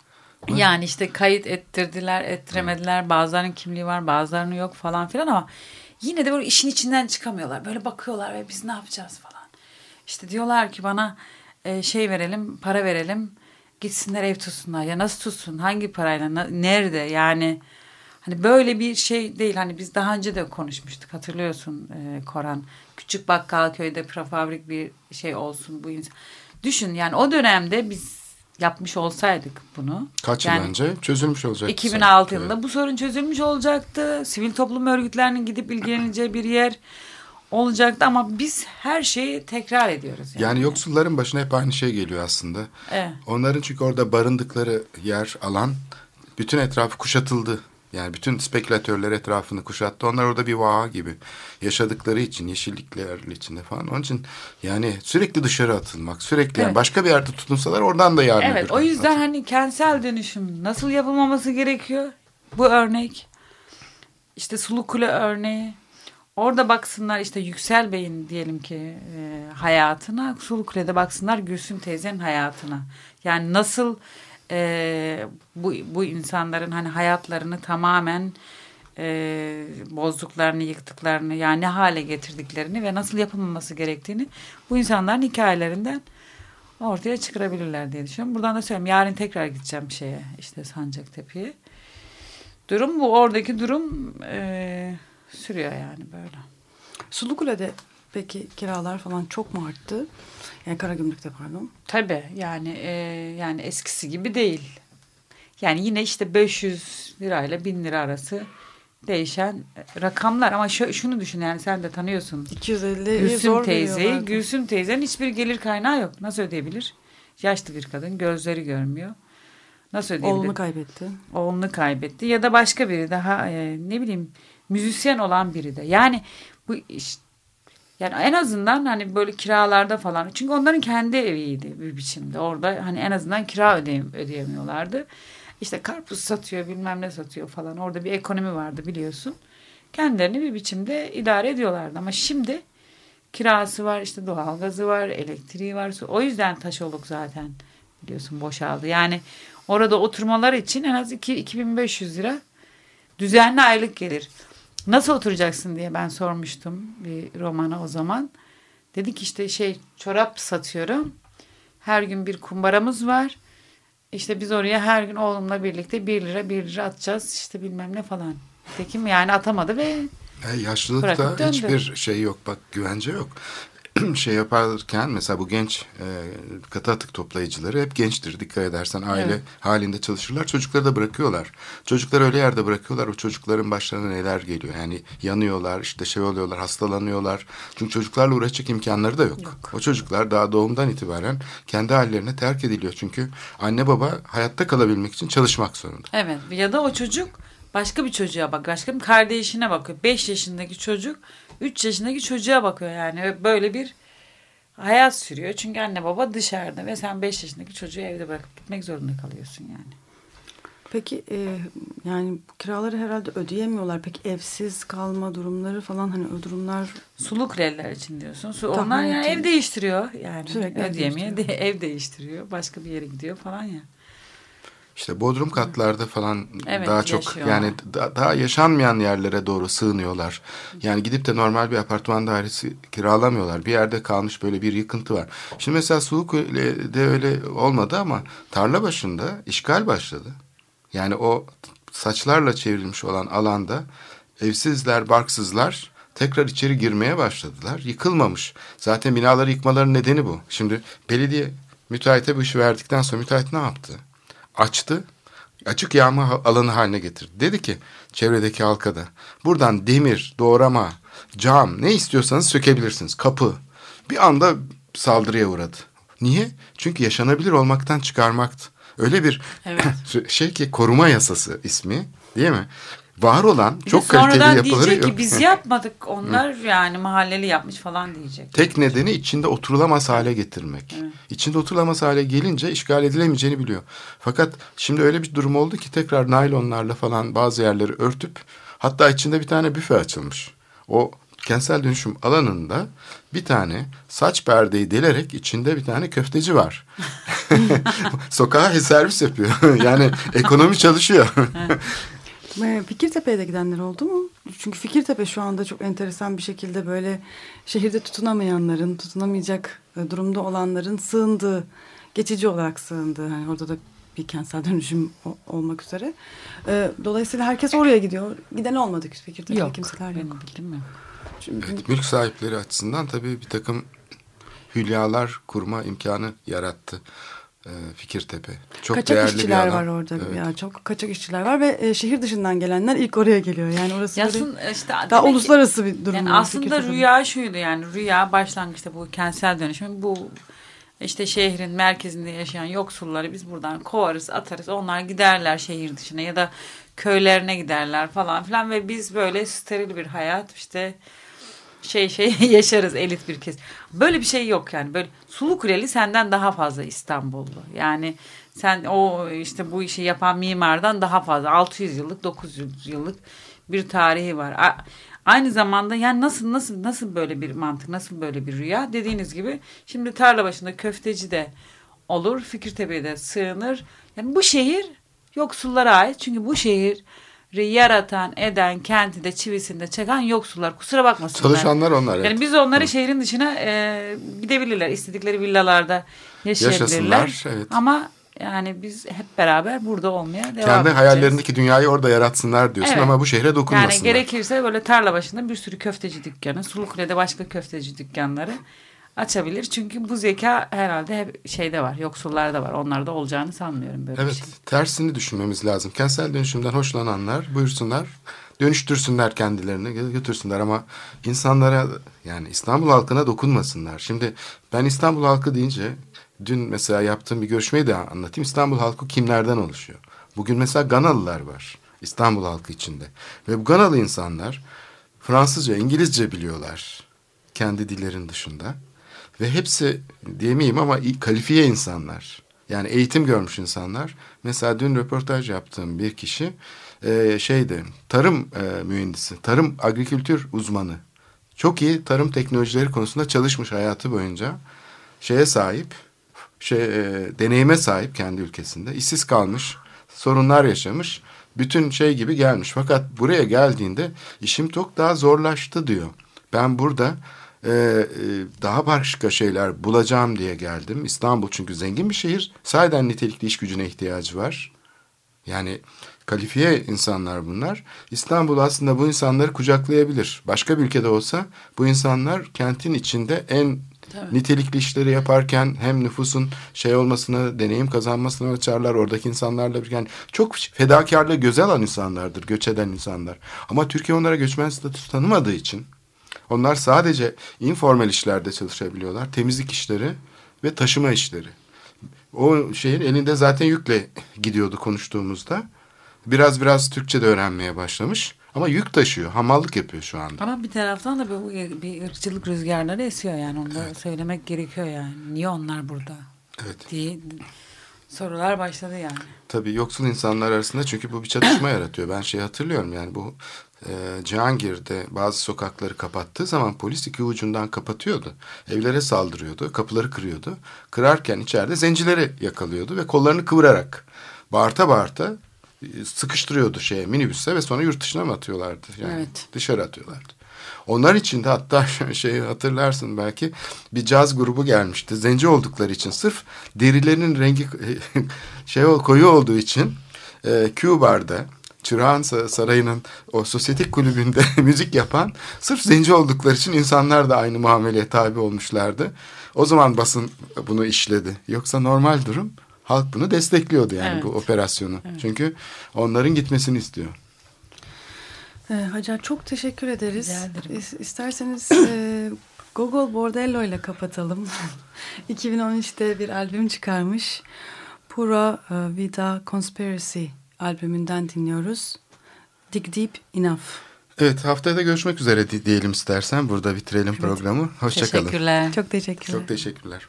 Yani işte kayıt ettirdiler, ettiremediler. Bazılarının kimliği var, bazılarının yok falan filan ama yine de böyle işin içinden çıkamıyorlar. Böyle bakıyorlar ve biz ne yapacağız falan. İşte diyorlar ki bana e, şey verelim, para verelim. Gitsinler ev tutsunlar. Ya nasıl tutsun? Hangi parayla? nerede? Yani hani böyle bir şey değil. Hani biz daha önce de konuşmuştuk. Hatırlıyorsun e, Koran. Küçük bakkal köyde prefabrik bir şey olsun bu insan. Düşün yani o dönemde biz yapmış olsaydık bunu. Kaç yani, yıl önce çözülmüş olacak. 2006 Evet. yılında bu sorun çözülmüş olacaktı. Sivil toplum örgütlerinin gidip ilgileneceği bir yer olacaktı ama biz her şeyi tekrar ediyoruz. Yani, Yani yoksulların başına hep aynı şey geliyor aslında. Evet. Onların çünkü orada barındıkları yer, alan bütün etrafı kuşatıldı. Yani bütün spekülatörler etrafını kuşattı. Onlar orada bir vaha gibi yaşadıkları için, yeşillikler içinde falan. Onun için yani sürekli dışarı atılmak, sürekli yani Evet. başka bir yerde tutunsalar oradan da yarın Evet o yüzden atılır. hani kentsel dönüşüm nasıl yapılmaması gerekiyor? Bu örnek işte Sulu Kule örneği orada baksınlar işte Yüksel Bey'in diyelim ki e, hayatına Sulu Kule'de baksınlar Gülsüm teyzenin hayatına. Yani nasıl e, bu, bu insanların hani hayatlarını tamamen e, bozduklarını, yıktıklarını yani ne hale getirdiklerini ve nasıl yapılmaması gerektiğini bu insanların hikayelerinden ortaya çıkarabilirler diye düşünüyorum. Buradan da söyleyeyim yarın tekrar gideceğim şeye işte Sancaktepe'ye. Durum bu oradaki durum e, sürüyor yani böyle. Sulukule'de peki kiralar falan çok mu arttı? Yani Karagümrük'te pardon. Tabii yani e, yani eskisi gibi değil. Yani yine işte 500 lirayla 1000 lira arası değişen rakamlar ama şu, şunu düşün yani sen de tanıyorsun. 250 Gülsüm teyzeyi. Gülsüm teyzenin hiçbir gelir kaynağı yok. Nasıl ödeyebilir? Yaşlı bir kadın, gözleri görmüyor. Nasıl ödeyebilir? Oğlunu kaybetti. oğlunu kaybetti ya da başka biri daha e, ne bileyim müzisyen olan biri de. Yani bu iş yani en azından hani böyle kiralarda falan çünkü onların kendi eviydi bir biçimde. Orada hani en azından kira ödeyem, ödeyemiyorlardı. İşte karpuz satıyor bilmem ne satıyor falan. Orada bir ekonomi vardı biliyorsun. Kendilerini bir biçimde idare ediyorlardı ama şimdi kirası var işte doğalgazı var elektriği var. O yüzden Taşoluk zaten biliyorsun boşaldı. Yani orada oturmalar için en az 2 2500 lira düzenli aylık gelir. Nasıl oturacaksın diye ben sormuştum bir romana o zaman. Dedi ki işte şey çorap satıyorum. Her gün bir kumbaramız var. İşte biz oraya her gün oğlumla birlikte 1 lira 1 lira atacağız işte bilmem ne falan. Tekim yani atamadı ve E, yaşlılıkta hiçbir şey yok bak güvence yok. şey yaparken mesela bu genç e, katı atık toplayıcıları hep gençtir dikkat edersen aile Evet. halinde çalışırlar çocukları da bırakıyorlar. Çocukları öyle yerde bırakıyorlar o çocukların başlarına neler geliyor yani yanıyorlar işte şey oluyorlar hastalanıyorlar. Çünkü çocuklarla uğraşacak imkanları da yok. O çocuklar daha doğumdan itibaren kendi hallerine terk ediliyor çünkü anne baba hayatta kalabilmek için çalışmak zorunda. evet ya da o çocuk başka bir çocuğa bak. Başka bir kardeşine bakıyor. 5 yaşındaki çocuk 3 yaşındaki çocuğa bakıyor yani. Böyle bir hayat sürüyor. Çünkü anne baba dışarıda ve sen 5 yaşındaki çocuğu evde bırakıp gitmek zorunda kalıyorsun yani. Peki e, yani kiraları herhalde ödeyemiyorlar. Peki evsiz kalma durumları falan hani o durumlar Suluk reller için diyorsun. Su, onlar yani ev değiştiriyor yani. Sürekli ev Ödeyemeye de, ev değiştiriyor. Başka bir yere gidiyor falan ya. İşte Bodrum katlarda falan Evet, daha çok yaşıyorlar. yani da- daha yaşanmayan yerlere doğru sığınıyorlar. Yani gidip de normal bir apartman dairesi kiralamıyorlar. Bir yerde kalmış böyle bir yıkıntı var. Şimdi mesela Suluköy'de öyle olmadı ama tarla başında işgal başladı. Yani o saçlarla çevrilmiş olan alanda evsizler, barksızlar tekrar içeri girmeye başladılar. Yıkılmamış. Zaten binaları yıkmaların nedeni bu. Şimdi belediye müteahhite bu işi verdikten sonra müteahhit ne yaptı? Açtı. Açık yağma alanı haline getirdi. Dedi ki çevredeki halkada buradan demir, doğrama, cam ne istiyorsanız sökebilirsiniz. Kapı. Bir anda saldırıya uğradı. Niye? Çünkü yaşanabilir olmaktan çıkarmaktı. Öyle bir Evet. şey ki koruma yasası ismi değil mi? Var olan Bir çok kaliteli yapıları diyecek yok. ki biz yapmadık. Onlar yani mahalleli yapmış falan diyecek. Tek nedeni içinde oturulamaz hale getirmek. Evet. İçinde oturulamaz hale gelince işgal edilemeyeceğini biliyor. Fakat şimdi öyle bir durum oldu ki tekrar naylonlarla falan bazı yerleri örtüp hatta içinde bir tane büfe açılmış. O kentsel dönüşüm alanında bir tane saç perdeyi delerek içinde bir tane köfteci var. Sokağa servis yapıyor. yani ekonomi çalışıyor. E, Fikirtepe'ye de gidenler oldu mu? Çünkü Fikirtepe şu anda çok enteresan bir şekilde böyle şehirde tutunamayanların, tutunamayacak e, durumda olanların sığındığı, geçici olarak sığındığı. Hani orada da bir kentsel dönüşüm olmak üzere. E, Dolayısıyla herkes oraya gidiyor. Giden olmadı Fikirtepe'de Yok. kimseler yok. Benim bilgim yok. Çünkü Evet, mülk sahipleri açısından tabii bir takım hülyalar kurma imkanı yarattı Fikirtepe. Çok kaçak değerli bir işçiler alan. var orada. Evet. Ya çok kaçak işçiler var ve e, şehir dışından gelenler ilk oraya geliyor. Yani orası böyle Yasın işte daha demek ki- uluslararası bir durum. Yani var aslında rüya şuydu yani rüya başlangıçta bu kentsel dönüşüm bu işte şehrin merkezinde yaşayan yoksulları biz buradan kovarız atarız onlar giderler şehir dışına ya da köylerine giderler falan filan ve biz böyle steril bir hayat işte şey şey yaşarız elit bir kez. Böyle bir şey yok yani. Böyle Sulu Kuleli senden daha fazla İstanbullu. Yani sen o işte bu işi yapan mimardan daha fazla 600 yıllık 900 yıllık bir tarihi var. Aynı zamanda yani nasıl nasıl nasıl böyle bir mantık, nasıl böyle bir rüya? Dediğiniz gibi şimdi tarla başında köfteci de olur, Fikirtepe'de sığınır. Yani bu şehir yoksullara ait. Çünkü bu şehir yaratan, eden, kenti de çivisinde çeken yoksullar. Kusura bakmasınlar. Çalışanlar onlar. evet. Yani biz onları şehrin dışına e, gidebilirler. İstedikleri villalarda yaşayabilirler. Yaşasınlar, evet. Ama yani biz hep beraber burada olmaya devam Kendi edeceğiz. hayallerindeki dünyayı orada yaratsınlar diyorsun Evet. ama bu şehre dokunmasınlar. Yani gerekirse böyle tarla başında bir sürü köfteci dükkanı, Sulukule'de başka köfteci dükkanları açabilir. Çünkü bu zeka herhalde hep şeyde var, yoksullarda var. Onlarda olacağını sanmıyorum böyle bir Evet, şey. tersini düşünmemiz lazım. Kentsel dönüşümden hoşlananlar buyursunlar, dönüştürsünler kendilerini, götürsünler ama insanlara yani İstanbul halkına dokunmasınlar. Şimdi ben İstanbul halkı deyince dün mesela yaptığım bir görüşmeyi de anlatayım. İstanbul halkı kimlerden oluşuyor? Bugün mesela Ganalılar var İstanbul halkı içinde. Ve bu Ganalı insanlar Fransızca, İngilizce biliyorlar kendi dillerin dışında. Ve hepsi diyemeyeyim ama kalifiye insanlar. Yani eğitim görmüş insanlar. Mesela dün röportaj yaptığım bir kişi e, şeydi tarım e, mühendisi, tarım agrikültür uzmanı. Çok iyi tarım teknolojileri konusunda çalışmış hayatı boyunca. Şeye sahip, şey e, deneyime sahip kendi ülkesinde. işsiz kalmış, sorunlar yaşamış. Bütün şey gibi gelmiş. Fakat buraya geldiğinde işim çok daha zorlaştı diyor. Ben burada e, e, daha başka şeyler bulacağım diye geldim. İstanbul çünkü zengin bir şehir. Sahiden nitelikli iş gücüne ihtiyacı var. Yani kalifiye insanlar bunlar. İstanbul aslında bu insanları kucaklayabilir. Başka bir ülkede olsa bu insanlar kentin içinde en Tabii. nitelikli işleri yaparken hem nüfusun şey olmasını, deneyim kazanmasını açarlar. Oradaki insanlarla bir yani çok fedakarlığı göze alan insanlardır, göç eden insanlar. Ama Türkiye onlara göçmen statüsü tanımadığı için onlar sadece informal işlerde çalışabiliyorlar. Temizlik işleri ve taşıma işleri. O şeyin elinde zaten yükle gidiyordu konuştuğumuzda. Biraz biraz Türkçe de öğrenmeye başlamış. Ama yük taşıyor. Hamallık yapıyor şu anda. Ama bir taraftan da bu bir ırkçılık rüzgarları esiyor yani onu da söylemek gerekiyor yani. Niye onlar burada Evet. diye sorular başladı yani. Tabii yoksul insanlar arasında çünkü bu bir çatışma yaratıyor. Ben şey hatırlıyorum yani bu e, Cihangir'de bazı sokakları kapattığı zaman polis iki ucundan kapatıyordu. Evlere saldırıyordu, kapıları kırıyordu. Kırarken içeride zencileri yakalıyordu ve kollarını kıvırarak bağırta bağırta e, sıkıştırıyordu şeye minibüse ve sonra yurt dışına mı atıyorlardı? Yani Evet. dışarı atıyorlardı. Onlar için de hatta şey hatırlarsın belki bir caz grubu gelmişti. Zenci oldukları için sırf derilerinin rengi şey koyu olduğu için e, Q Bar'da Çırağan Sa- Sarayı'nın o sosyetik kulübünde müzik yapan sırf zenci oldukları için insanlar da aynı muameleye tabi olmuşlardı. O zaman basın bunu işledi. Yoksa normal durum halk bunu destekliyordu yani Evet. bu operasyonu. Çünkü onların gitmesini istiyor. Ee, Hacer çok teşekkür ederiz. İsterseniz e, Gogol Bordello ile kapatalım. 2013'te bir albüm çıkarmış. Pura e, Vida Conspiracy albümünden dinliyoruz. Dig Deep Enough. Evet haftaya da görüşmek üzere di- diyelim istersen. Burada bitirelim programı. Hoşçakalın. Teşekkürler. Çok teşekkürler. Çok teşekkürler.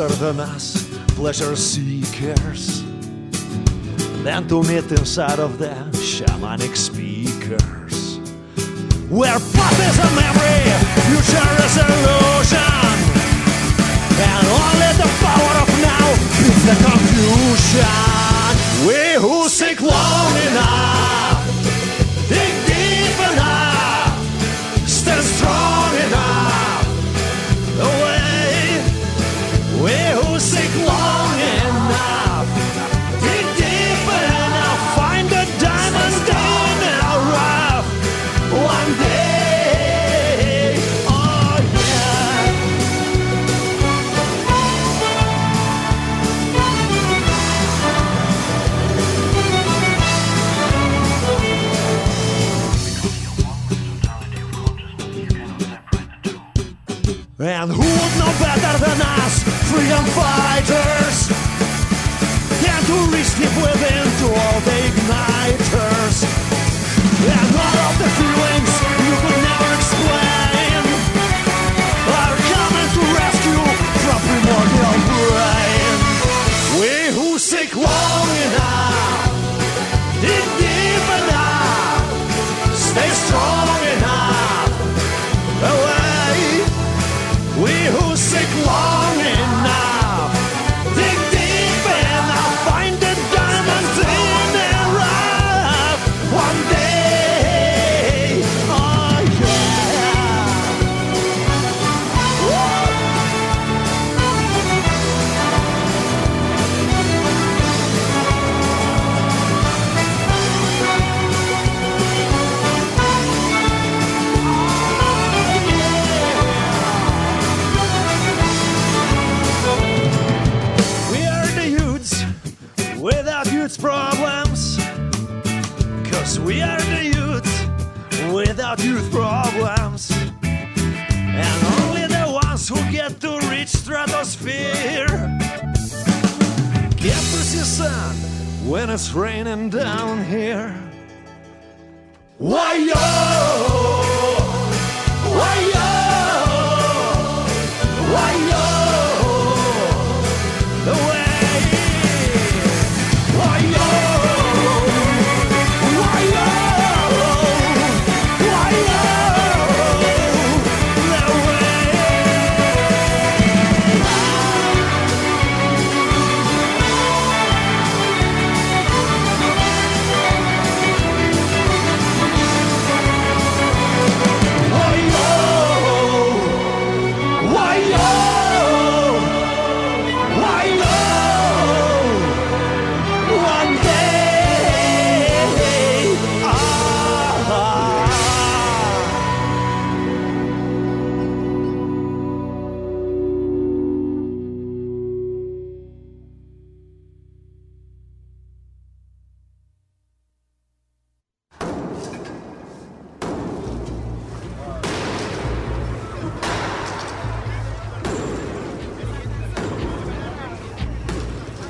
Better than us, pleasure seekers, than to meet inside of the shamanic speakers? Where past is a memory, future is illusion, and only the power of now is the confusion. We who seek long enough, freedom fighters? Than to reach deep within to all the igniters.